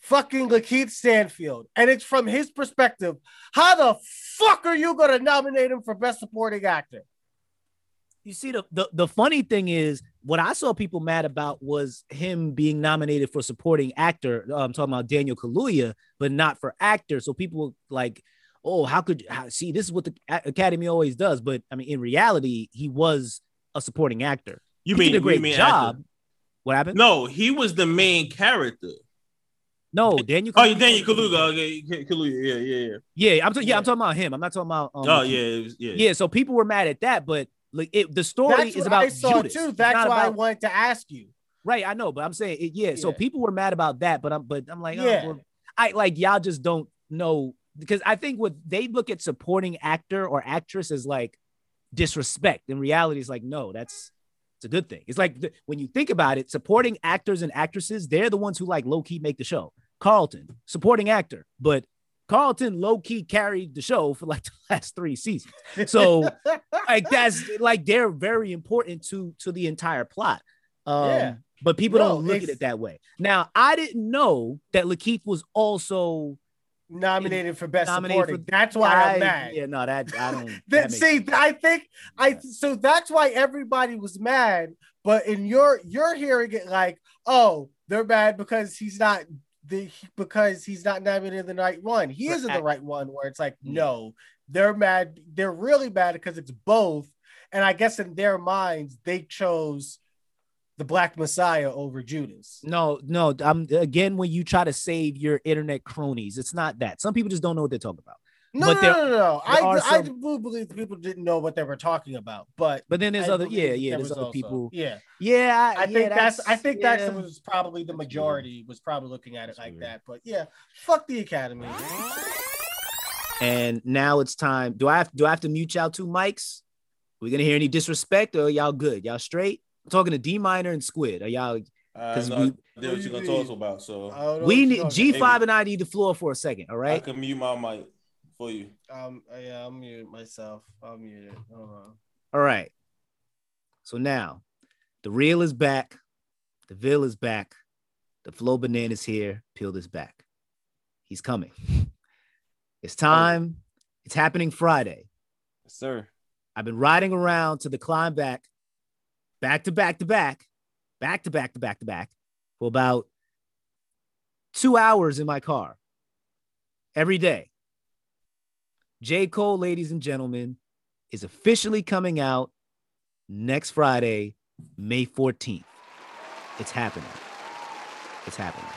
fucking Lakeith Stanfield and it's from his perspective, how the fuck are you gonna nominate him for best supporting actor? You see, the, the the funny thing is, what I saw people mad about was him being nominated for supporting actor. uh, I'm talking about Daniel Kaluuya, but not for actor. So people like, "Oh, how could how, see? This is what the Academy always does." But I mean, in reality, he was a supporting actor. You he mean did a great mean job. actor. What happened? No, he was the main character. No, Daniel. Oh, Daniel Kaluuya. Okay, Kaluuya. Yeah, yeah, yeah. Yeah, I'm ta- yeah, I'm talking about him. I'm not talking about. Um, Oh yeah, was, yeah. yeah. So people were mad at that, but like it, the story That's is about I saw Judas. too. That's not why I wanted to ask you. Right, I know, but I'm saying it, yeah. So people were mad about that, but I'm but I'm like, oh, Yeah. well, I like y'all just don't know because I think what they look at supporting actor or actress is like disrespect. In reality, it's like no, that's it's a good thing. It's like the, when you think about it, supporting actors and actresses, they're the ones who like low key make the show. Carlton, supporting actor, but Carlton low key carried the show for like the last three seasons. So like that's like they're very important to to the entire plot. Um, Yeah. but people No, don't look at it that way. Now, I didn't know that Lakeith was also nominated for best nominated supporting. for- That's why I- I'm mad. Yeah, no, that I don't. That, that see, sense. I think I so that's why everybody was mad. But in your you're hearing it like, oh, they're mad because he's not the because he's not nominated in the right one. He isn't the right one where it's like, Mm. no, they're mad. They're really mad because it's both. And I guess in their minds, they chose the Black Messiah over Judas. No, no. I'm again when you try to save your internet cronies, it's not that. Some people just don't know what they're talking about. No, But no, there- no, no, no. I, are I do believe the people didn't know what they were talking about, but But then there's I other, yeah, yeah. there There's other also- people. Yeah, Yeah, I yeah, think that's, I think yeah. that's was probably the majority was probably looking at it That's like weird. that. But yeah, fuck the academy. And now it's time. Do I have do I have to mute y'all two mics? we gonna hear any disrespect or y'all good? Y'all straight? I'm talking to D minor and Squid. Are y'all I 'Cause know we- what you're gonna talk about, so I don't know we need G five and I need the floor for a second. All right. I right. can mute my mic for you. about. Um, yeah, I'll mute myself. I'll mute it. Hold on. All right. So now the real is back, the Ville is back, the flow bananas here, peeled is back. He's coming. It's time. It's happening Friday. Yes, sir. I've been riding around to the climb back, back to back to back, back to back to back to back for about two hours in my car every day. J. Cole, ladies and gentlemen, is officially coming out next Friday, May 14th. It's happening. It's happening.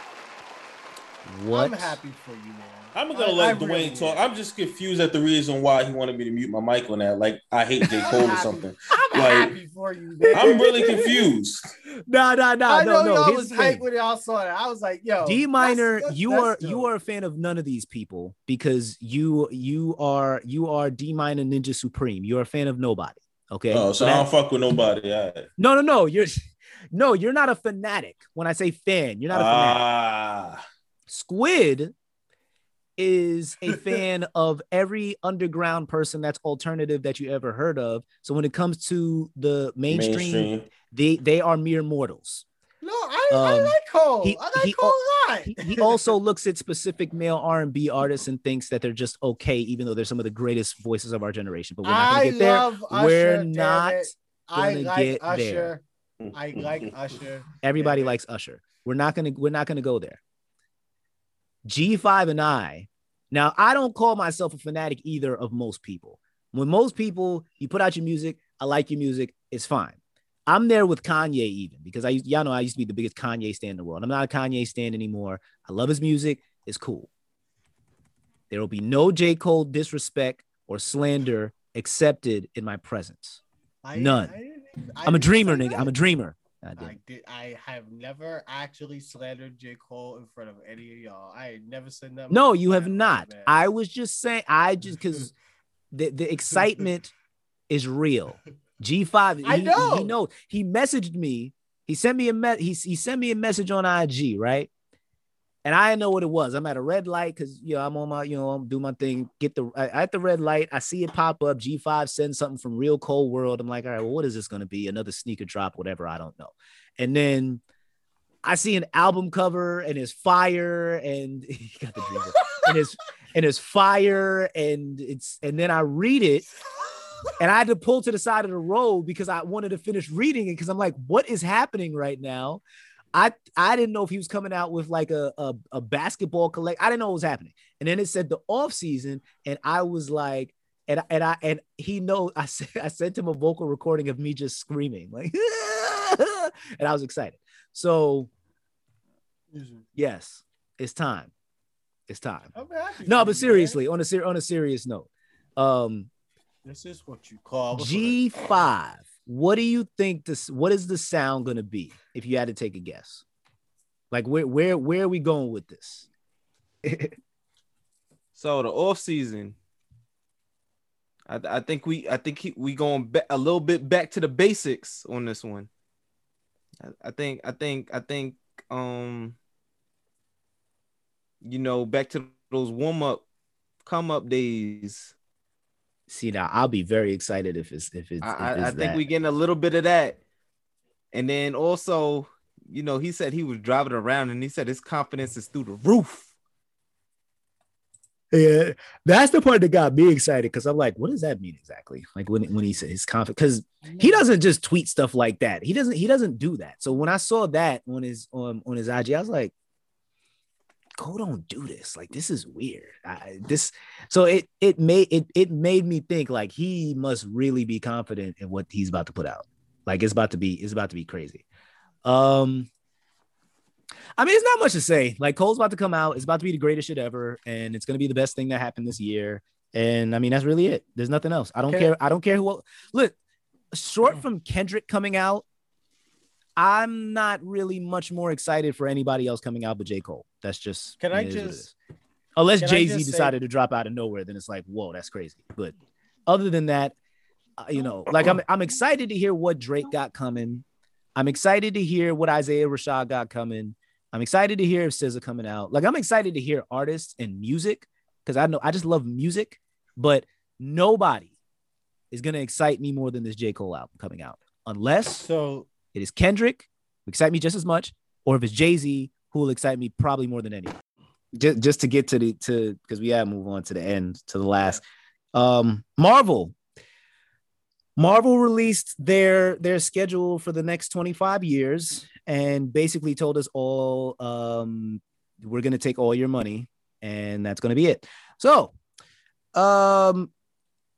What? I'm happy for you, man. I'm gonna I- let I Dwayne really talk. am. I'm just confused at the reason why he wanted me to mute my mic on that. Like I hate J. Cole or something. I'm Like, happy for you, man. I'm really confused. nah, nah, nah. I no, know no. y'all was the hyped when y'all saw it. I was like, yo, D minor, that's- you that's are dope. you are a fan of none of these people because you you are you are D minor Ninja Supreme. You're a fan of nobody. Okay. Oh, so I That- don't fuck with nobody. All right. no, no, no. You're no, you're not a fanatic. When I say fan, you're not a fanatic. Ah, Squid is a fan of every underground person that's alternative that you ever heard of. So when it comes to the mainstream, mainstream. they they are mere mortals. No, I, I Um, like Cole. he- I like he Cole a lot. He, he also looks at specific male R&B artists and thinks that they're just okay, even though they're some of the greatest voices of our generation. But we're not gonna get there. Usher. We're damn not. I gonna like get Usher. there. I like Usher. Everybody likes Usher. We're not gonna we're not gonna go there. G5 and I. Now, I don't call myself a fanatic either of most people. When most people, you put out your music, I like your music, it's fine. I'm there with Kanye even because I y'all know I used to be the biggest Kanye stan in the world. I'm not a Kanye stan anymore. I love his music. It's cool. There will be no J. Cole disrespect or slander accepted in my presence. None. I, I'm a dreamer, nigga. I'm a dreamer. I did. I did. I have never actually slandered J. Cole in front of any of y'all. I never said nothing. No, you have not. man. I was just saying, I just because the, the excitement is real. G5, I he, know. he knows. He messaged me. He sent me a me- he, he sent me a message on IG, right? And I didn't know what it was. I'm at a red light because you know I'm on my, you know, I'm doing my thing. Get the I, at the red light. I see it pop up. G5 sends something from Real Cold World. I'm like, all right, well, what is this gonna be? Another sneaker drop, whatever. I don't know. And then I see an album cover and it's fire, and he got the and it's and it's fire, and it's and then I read it, and I had to pull to the side of the road because I wanted to finish reading it because I'm like, what is happening right now? I I didn't know if he was coming out with like a a, a basketball collect. I didn't know what was happening. And then it said the off season, and I was like, and and I and he knows I said I sent him a vocal recording of me just screaming like, and I was excited. So yes, it's time. It's time. Happy No, but seriously, on a ser- on a serious note, um, this is what you call G five. What do you think this? What is the sound gonna be? If you had to take a guess, like where where where are we going with this? So the off season, I, I think we I think he, we going a little bit back to the basics on this one. I, I think I think I think um you know back to those warm up come up days. See now, I'll be very excited if it's if it's. I, if it's I think that. we getting a little bit of that. And then also, you know, he said he was driving around and he said his confidence is through the roof. Yeah, that's the part that got me excited because I'm like, what does that mean exactly? Like when when he said his confidence, because he doesn't just tweet stuff like that. He doesn't he doesn't do that. So when I saw that on his on on his IG, I was like, Cole don't do this. Like this is weird. I, this so it it made it it made me think like he must really be confident in what he's about to put out. Like it's about to be it's about to be crazy. Um I mean, it's not much to say. Like Cole's about to come out. It's about to be the greatest shit ever, and it's gonna be the best thing that happened this year. And I mean, that's really it. There's nothing else. I don't Okay. care. I don't care who. Look, short from Kendrick coming out, I'm not really much more excited for anybody else coming out but J. Cole. That's just. Can I it is what it just- Unless Jay Z just say- decided to drop out of nowhere, then it's like, whoa, that's crazy. But other than that, uh, you know, like I'm, I'm excited to hear what Drake got coming. I'm excited to hear what Isaiah Rashad got coming. I'm excited to hear if SZA coming out. Like I'm excited to hear artists and music because I know I just love music, but nobody is gonna excite me more than this J. Cole album coming out, unless So it is Kendrick, who excite me just as much, or if it's Jay Z, who will excite me probably more than any. Just, just to get to the to because we have to move on to the end to the last. Um, Marvel. Marvel released their their schedule for the next 25 years and basically told us all um we're going to take all your money and that's going to be it. So, um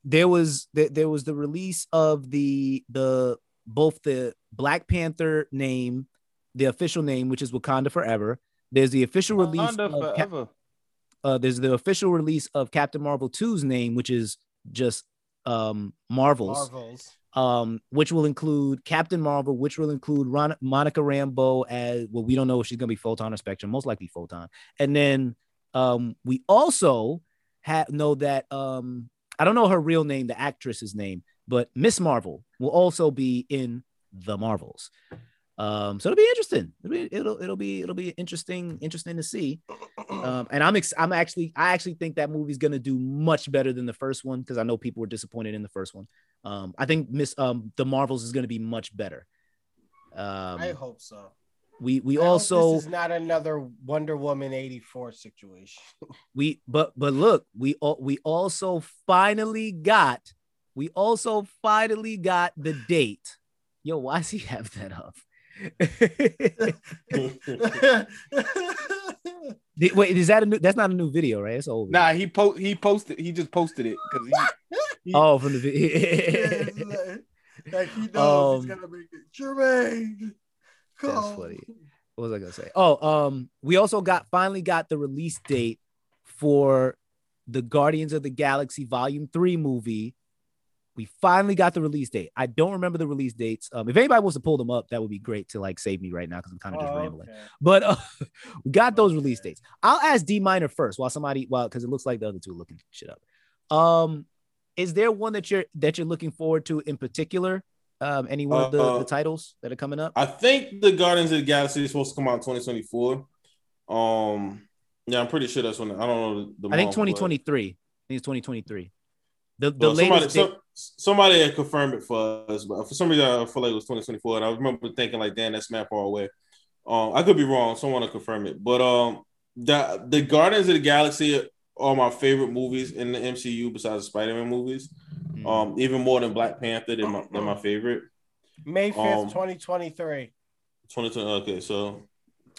there was there, there was the release of the the both the Black Panther name, the official name which is Wakanda Forever. There's the official release Wakanda of Cap- forever. uh, there's the official release of Captain Marvel 2's name, which is just um, Marvel's, Marvels. um, which will include Captain Marvel, which will include Ron- Monica Rambeau as well. We don't know if she's gonna be Photon or Spectrum, most likely Photon. And then um, we also have know that um, I don't know her real name, the actress's name, but Miss Marvel will also be in the Marvels. Um, so it'll be interesting. It'll be, it'll it'll be it'll be interesting interesting to see. Um, and I'm ex- I'm actually I actually think that movie's gonna do much better than the first one because I know people were disappointed in the first one. Um, I think Miss um the Marvels is gonna be much better. Um, I hope so. we we I also this is not another Wonder Woman eighty four situation. we but but look we we also finally got we also finally got the date. Yo, why does he have that up? Wait, is that a new? That's not a new video, right? It's old. Nah, he po- he posted he just posted it because he Oh, from the video. like he knows he's gonna make it. Jermaine, That's funny. What was I gonna say? Oh, um, we also got finally got the release date for the Guardians of the Galaxy Volume Three movie. We finally got the release date. I don't remember the release dates. Um, if anybody wants to pull them up, that would be great to like save me right now because I'm kind of just Oh, rambling. But uh, we got those release dates. I'll ask D minor first while somebody well because it looks like the other two are looking shit up. Um, is there one that you're that you're looking forward to in particular? Um, any one of the, Uh, the titles that are coming up? I think the Guardians of the Galaxy is supposed to come out in 2024. Um, yeah, I'm pretty sure that's when I don't know the. I think month, but- 2023. I think it's 2023. The the Well, somebody, latest. date- some, somebody had confirmed it for us, but for some reason I feel like it was 2024, and I remember thinking like, "Damn, that's mad far away." Um, I could be wrong. Someone to confirm it, but um, the the Guardians of the Galaxy are my favorite movies in the MCU besides the Spider-Man movies. Mm. Um, even more than Black Panther, they're my, they're my favorite. May fifth, Um, twenty twenty three. 2020. Okay, so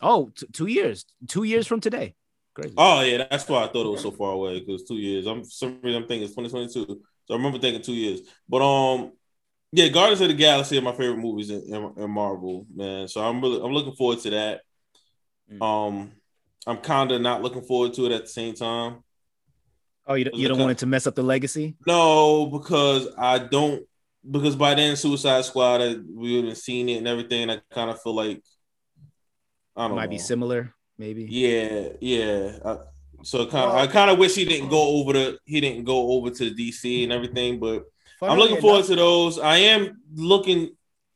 oh, t- two years. Two years from today. Crazy. oh yeah, that's why I thought it was so far away because two years. I'm for some reason I'm thinking it's 2022. So I remember thinking two years, but um, yeah, Guardians of the Galaxy are my favorite movies in, in, in Marvel, man. So I'm really I'm looking forward to that. Mm. Um, I'm kind of not looking forward to it at the same time. Oh, you, you don't want it to mess up the legacy? No, because I don't. Because by then, Suicide Squad, I, we would have seen it and everything. I kind of feel like I don't might know. be similar, maybe. Yeah, yeah. I, so kind of, I kind of wish he didn't go over to he didn't go over to DC and everything. But I'm looking forward to those. I am looking.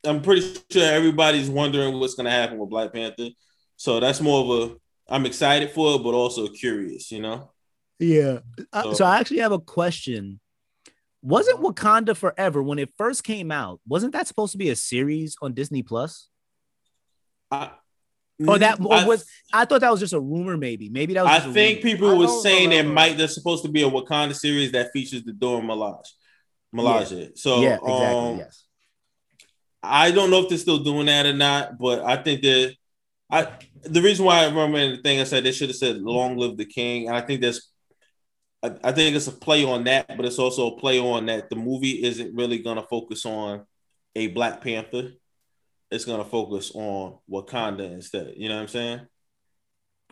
I'm pretty sure everybody's wondering what's going to happen with Black Panther. So that's more of a. I'm excited for it, but also curious. You know. Yeah. Uh, So- so I actually have a question. Wasn't Wakanda Forever when it first came out? Wasn't that supposed to be a series on Disney Plus? I, Or that or I- was I thought that was just a rumor? Maybe, maybe that was. I just think rumor. people I were don't saying there remember. might there's supposed to be a Wakanda series that features the Dora Milaje. Milaje. So yeah, exactly. um, yes. I don't know if they're still doing that or not, but I think that I the reason why I remember the thing I said they should have said "Long live the King," and I think that's I, I think it's a play on that, but it's also a play on that the movie isn't really going to focus on a Black Panther. It's going to focus on Wakanda instead. You know what I'm saying?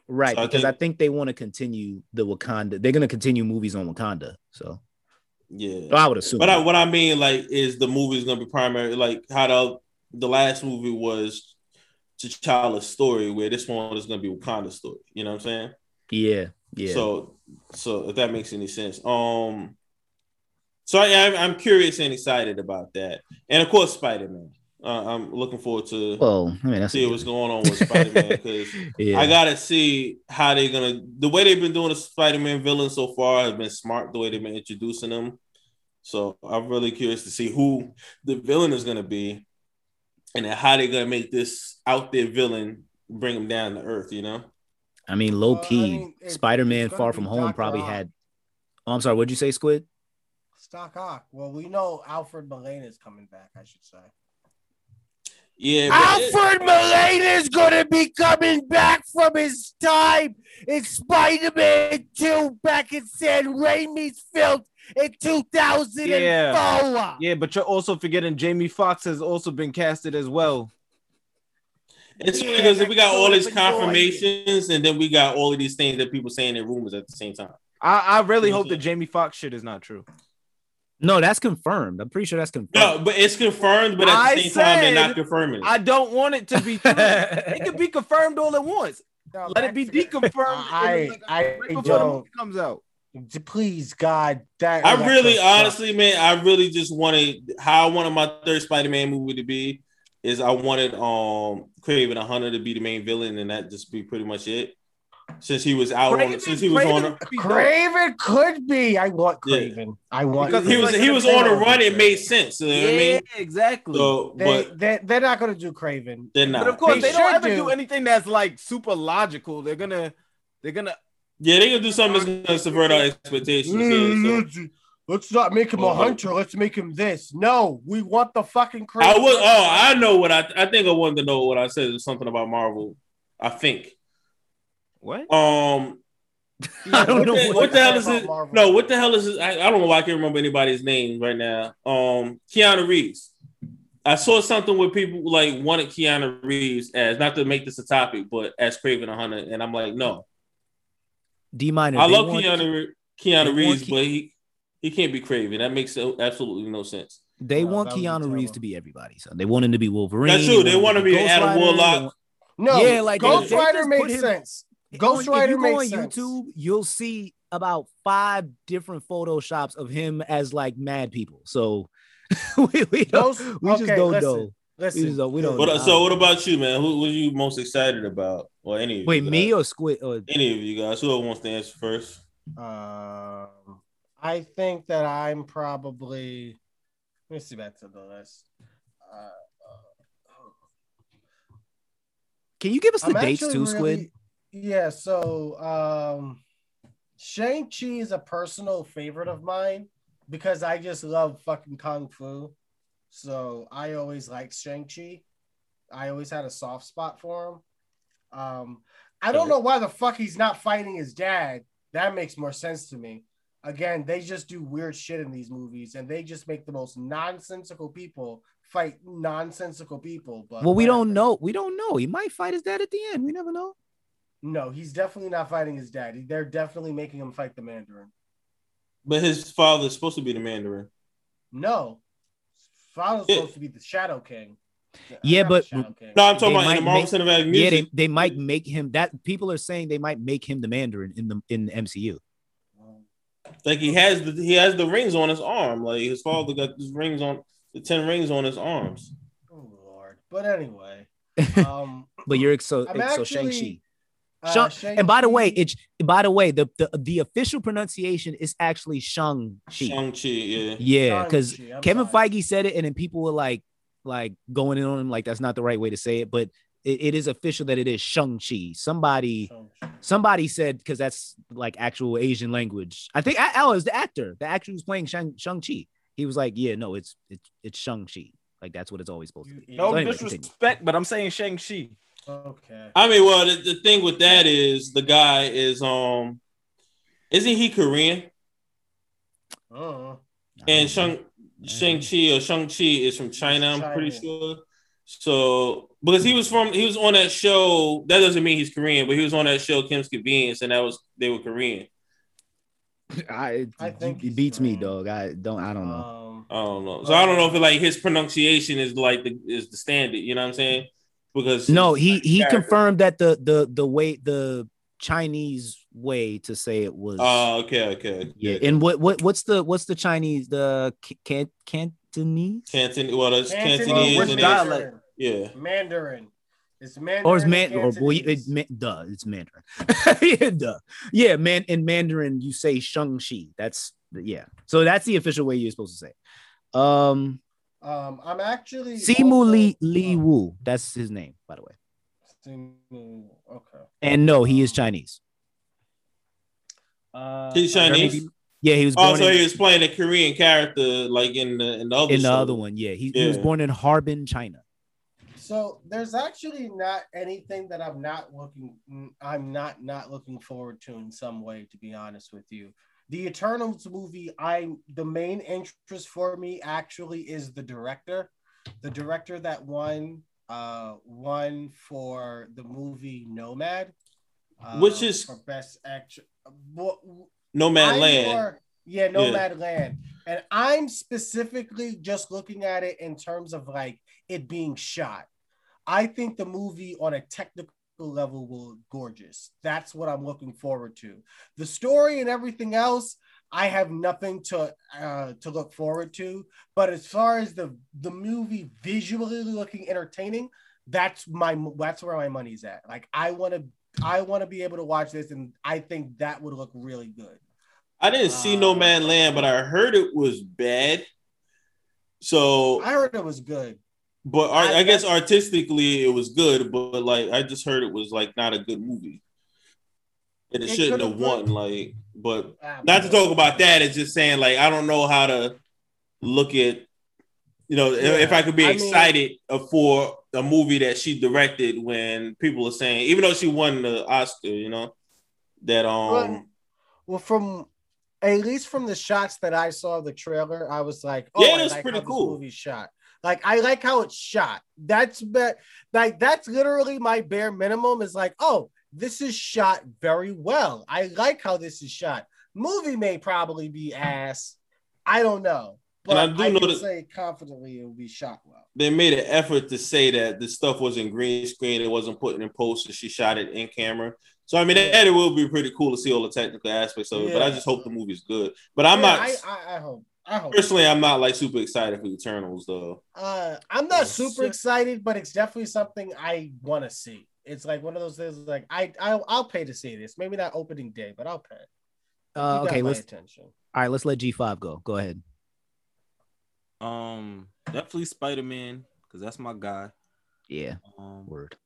Right, so because I think- think they want to continue the Wakanda. They're going to continue movies on Wakanda. So Yeah. I would assume. But I, what I mean, like, is the movie is gonna be primary, like how the the last movie was T'Challa's story, where this one is gonna be Wakanda's story. You know what I'm saying? yeah, yeah. So, so if that makes any sense, um, so I, I'm I'm curious and excited about that, and of course, Spider Man. Uh, I'm looking forward to well, I mean, that's see what's going on with Spider Man because yeah. I gotta see how they're gonna. The way they've been doing the Spider-Man villain so far has been smart. The way they've been introducing them, so I'm really curious to see who the villain is gonna be, and then how they're gonna make this out there villain bring him down to earth. You know? I mean, low Well, I key, mean, Spider-Man Far From Home Dr. probably Ock. had. Oh, I'm sorry. What'd you say, Squid? Doc Ock. Well, we know Alfred Molina is coming back. I should say. Yeah. Alfred Molina is gonna be coming back from his time in Spider-Man 2 back in Sam Raimi's film in 2004. Yeah, but you're also forgetting Jamie Foxx has also been casted as well. it's Yeah, because we got all these confirmations, and then we got all of these things that people saying in rumors at the same time. I, I really hope that Jamie Foxx shit is not true. No, that's confirmed. I'm pretty sure that's confirmed. No, but it's confirmed, but at I the same time, they're not confirming. it. I don't want it to be true. it could be confirmed all at once. Let it be deconfirmed. I- in, like, I right before the don't- movie comes out. Please, God, that I really, Electro honestly, man, I really just wanted how I wanted my third Spider-Man movie to be is I wanted um Kraven a Hunter to be the main villain, and that just be pretty much it. Since he was out on, Kraven- since he was Kraven on, would be. Kraven could be. I want Yeah. Kraven. I want. Because he was like he was on a run. It made sense. You know what I Yeah, mean? exactly. So, They, but they, they're not going to do Kraven. they're not. but of course, They they, don't should ever do. do. anything that's like super logical. They're gonna, they're gonna. yeah, they're gonna do something that's gonna subvert our expectations. Yeah, so. Let's not make him a Oh, hunter. Let's make him this. No, we want the fucking Kraven. I was. Oh, I know what I. I think I wanted to know what I said. was something about Marvel. I think. What? Um. I don't what know the, what what the hell is it? Marvel. No, what the hell is it? I, I don't know why I can't remember anybody's name right now. Um, Keanu Reeves. I saw something where people like wanted Keanu Reeves as not to make this a topic, but as Kraven a Hunter, and I'm like, no, D minor. I love want- Keanu Keanu Reeves, Ke- but he he can't be Kraven. That makes absolutely no sense. They No, want that Keanu Reeves to be everybody. So they want him to be Wolverine. That's true. They want want to be Ghost Adam Rider, Warlock. want- No, Yeah, like, Ghost Rider just makes him- sense. Ghost on- Rider if you go on sense. YouTube, you'll see about five different photoshops of him as like mad people. So we, we don't, Ghost- we just don't listen, know. We just we don't What, know. so what about you, man? Who was you most excited about, or any? Of Wait, you me or Squid? Or any of you guys? Who wants to answer first. Um, I think that I'm probably. Let me see back to the list. Uh, can you give us the I'm dates too, really- Squid? Yeah, so um Shang-Chi is a personal favorite of mine because I just love fucking kung fu. So I always liked Shang-Chi. I always had a soft spot for him. Um I don't know why the fuck he's not fighting his dad. That makes more sense to me. Again, they just do weird shit in these movies and they just make the most nonsensical people fight nonsensical people. But Well, we don't know. We don't know. He might fight his dad at the end. We never know. No, he's definitely not fighting his dad. They're definitely making him fight the Mandarin. But his father is supposed to be the Mandarin. No, father's Yeah. supposed to be the Shadow King. Yeah, Not but- King. No, I'm talking They about in might the Marvel make- Cinematic Yeah, they, they might make him that. People are saying they might make him the Mandarin in the in the MCU. like he has the he has the rings on his arm. Like his father got his rings on the ten rings on his arms. Oh Lord. But anyway, um, But you're so I'm so actually- Shang Chi. Uh, Shang- and by the way, it's by the way, the, the the official pronunciation is actually Shang Chi. Shang-Chi, yeah. Yeah, because Shang-Chi, Kevin sorry. Feige said it, and then people were like, like going in on him, like that's not the right way to say it, but it, it is official that it is Shang Chi. Somebody, Shang-Chi. somebody said because that's like actual Asian language. I think Al is the actor, the actor who's playing Shang Shang Chi. He was like, yeah, no, it's it's it's Shang Chi. Like that's what it's always supposed to be. No So anyway, disrespect, but I'm saying Shang Chi. Okay. I mean, well, the, the thing with that is the guy is um, isn't he Korean? Oh. And Shang Shang Chi or Shang Chi is from China. I'm pretty sure. So because he was from he was on that show. That doesn't mean he's Korean, but he was on that show Kim's Convenience, and that was they were Korean. I, I think it beats me, Korean. dog. I don't. I don't know. Um, I don't know. So I don't know if like his pronunciation is like the is the standard. You know what I'm saying? Because No, he he character. confirmed that the the the way the Chinese way to say it was. Oh, okay, okay. yeah. And what what what's the what's the Chinese the can Cantonese Canton. Well, it's Cantonese, Cantonese. Which and dialect? Yeah. Mandarin. It's Mandarin. or is and man or boy Cantonese. it, man, duh it's Mandarin. yeah, duh. Yeah, man. In Mandarin, you say Shang-Chi. That's yeah. So that's the official way you're supposed to say. it. Um, Um, I'm actually Simu also- Li Li oh, Wu. That's his name, by the way. Simu, Okay. And no, he is Chinese. Uh, He's Chinese. Yeah, he was born Also, in, he was playing a Korean character, like in the in the other in the other one. Yeah, he, he was born in Harbin, China. So there's actually not anything that I'm not looking. I'm not not looking forward to in some way, to be honest with you. The Eternals movie. I the main interest for me actually is the director, the director that won uh won for the movie Nomad, uh, Which is- for best actor. Nomadland. more- yeah, Nomadland. And I'm specifically just looking at it in terms of like it being shot. I think the movie on a technical level will gorgeous. That's what I'm looking forward to. The story and everything else, I have nothing to uh, to look forward to. But as far as the the movie visually looking entertaining, that's my that's where my money's at. Like I want to I want to be able to watch this, and I think that would look really good. I didn't see No Man Land, but I heard it was bad. So, I heard it was good. But I, I- guess artistically it was good, but like I just heard it was like not a good movie, and it, It shouldn't could've won. been- Like, but not to talk about that. It's just saying like I don't know how to look at, you know, if- if I could be I mean- excited for a movie that she directed when people are saying, even though she won the Oscar, you know, that um. Well, well, from at least from the shots that I saw of the trailer, I was like, oh, Yeah, it was like pretty cool. movie shot. Like I like how it's shot. That's be- like that's literally my bare minimum. Is like, oh, this is shot very well. I like how this is shot. Movie may probably be ass. I don't know, but And I I, do know can that- say confidently it will be shot well. they made an effort to say that the stuff wasn't green screen, it wasn't put in post, and she shot it in camera. So I mean, that it will be pretty cool to see all the technical aspects of it. But I just hope the movie's good. But I'm Yeah, not I, I, I hope. I hope. personally, I'm not like super excited for Eternals though. Uh, I'm not Yeah. super excited, but it's definitely something I want to see. It's like one of those things. Like I, I, I'll pay to see this. Maybe not opening day, but I'll pay. Uh, okay, let's attention. all right. Let's let G five go. Go ahead. Um, definitely Spider Man because that's my guy. Yeah, Um, word.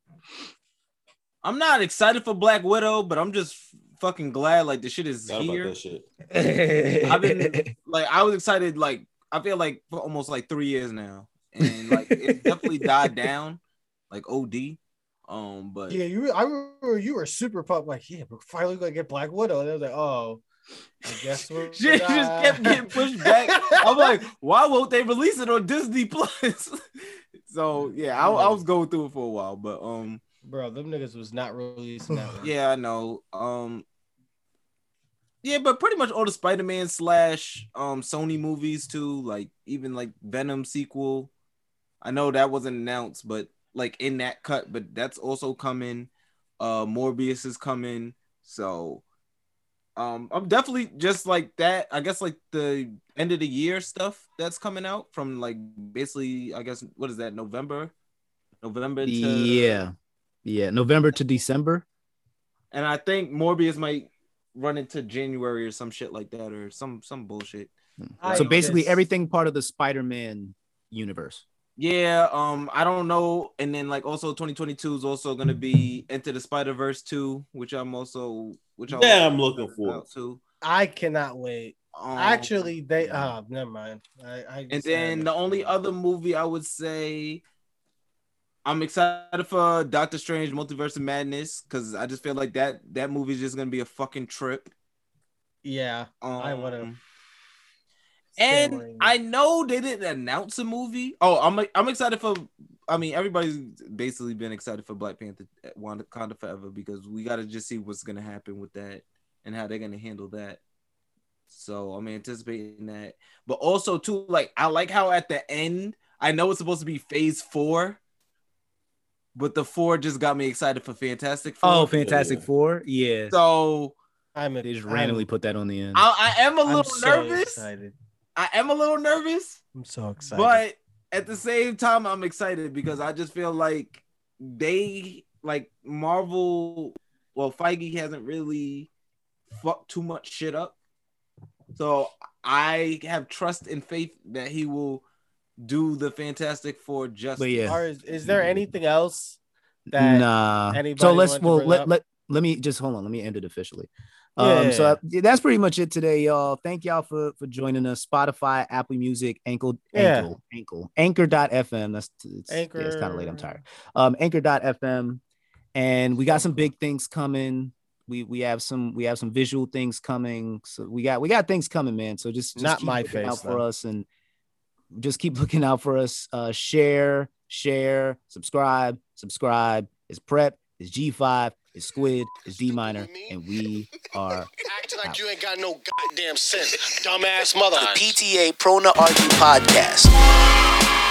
I'm not excited for Black Widow, but I'm just fucking glad like the shit is Forgot about here. that shit. I've been like I was excited like I feel like for almost like three years now, and like it definitely died down, like OD. Um, but Yeah, you. I remember you were super pumped. Like, yeah, we're finally gonna get Black Widow. And I was like, oh, I guess we're. shit just kept getting pushed back. I'm like, why won't they release it on Disney Plus? so yeah, I, I was going through it for a while, but um, bro, them niggas was not releasing that. one. yeah, I know. Um, yeah, but pretty much all the Spider-Man slash um Sony movies too, like even like Venom sequel. I know that wasn't announced, but like in that cut, but that's also coming. Uh, Morbius is coming, so um, I'm definitely just like that. I guess like the end of the year stuff that's coming out from like basically, I guess what is that November, November to yeah, yeah. November to December. and I think Morbius might run into January or some shit like that, or some some bullshit. I so basically, just- everything part of the Spider-Man universe. Yeah, um, I don't know. And then like also 2022 is also gonna be Into the Spider Verse 2, which I'm also which I'm Yeah, I'm looking for. out to. I cannot wait. Um, Actually, they uh never mind. I, I and then the only other movie I would say I'm excited for Doctor Strange Multiverse of Madness because I just feel like that that movie is just gonna be a fucking trip. yeah, Um, I wanna- And I know they didn't announce a movie. Oh, I'm I'm excited for. I mean, everybody's basically been excited for Black Panther, Wakanda Forever because we got to just see what's gonna happen with that and how they're gonna handle that. So I'm anticipating that, but also too, like I like how at the end, I know it's supposed to be Phase Four, but the four just got me excited for Fantastic Four. Oh, Fantastic Four. Yeah. So I'm They just randomly put that on the end. I, I am a I'm little so nervous. Excited. I am a little nervous. I'm so excited. But at the same time, I'm excited because I just feel like they like Marvel. Well, Feige hasn't really fucked too much shit up, so I have trust and faith that he will do the Fantastic Four justice. But yeah. Or is, is there anything else that nah. anybody So let's well let up? let let me just hold on. Let me end it officially. Yeah, Um, so yeah. yeah, that's pretty much it today, y'all. Thank y'all for for joining us. Spotify, Apple Music, Ankle, Yeah. Ankle, Ankle, Anchor.fm. That's it's, Anchor. Yeah, it's kind of late. I'm tired. Um, Anchor.fm, and we got some big things coming. We we have some we have some visual things coming. So we got we got things coming, man. So just, just Not keep my face, out for us and just keep looking out for us. Uh, share, share, subscribe, subscribe. It's prep. It's G5. It's Squid. It's D minor, and we are. Acting like you ain't got no goddamn sense, dumbass mother. The PTA Prona Argue Podcast.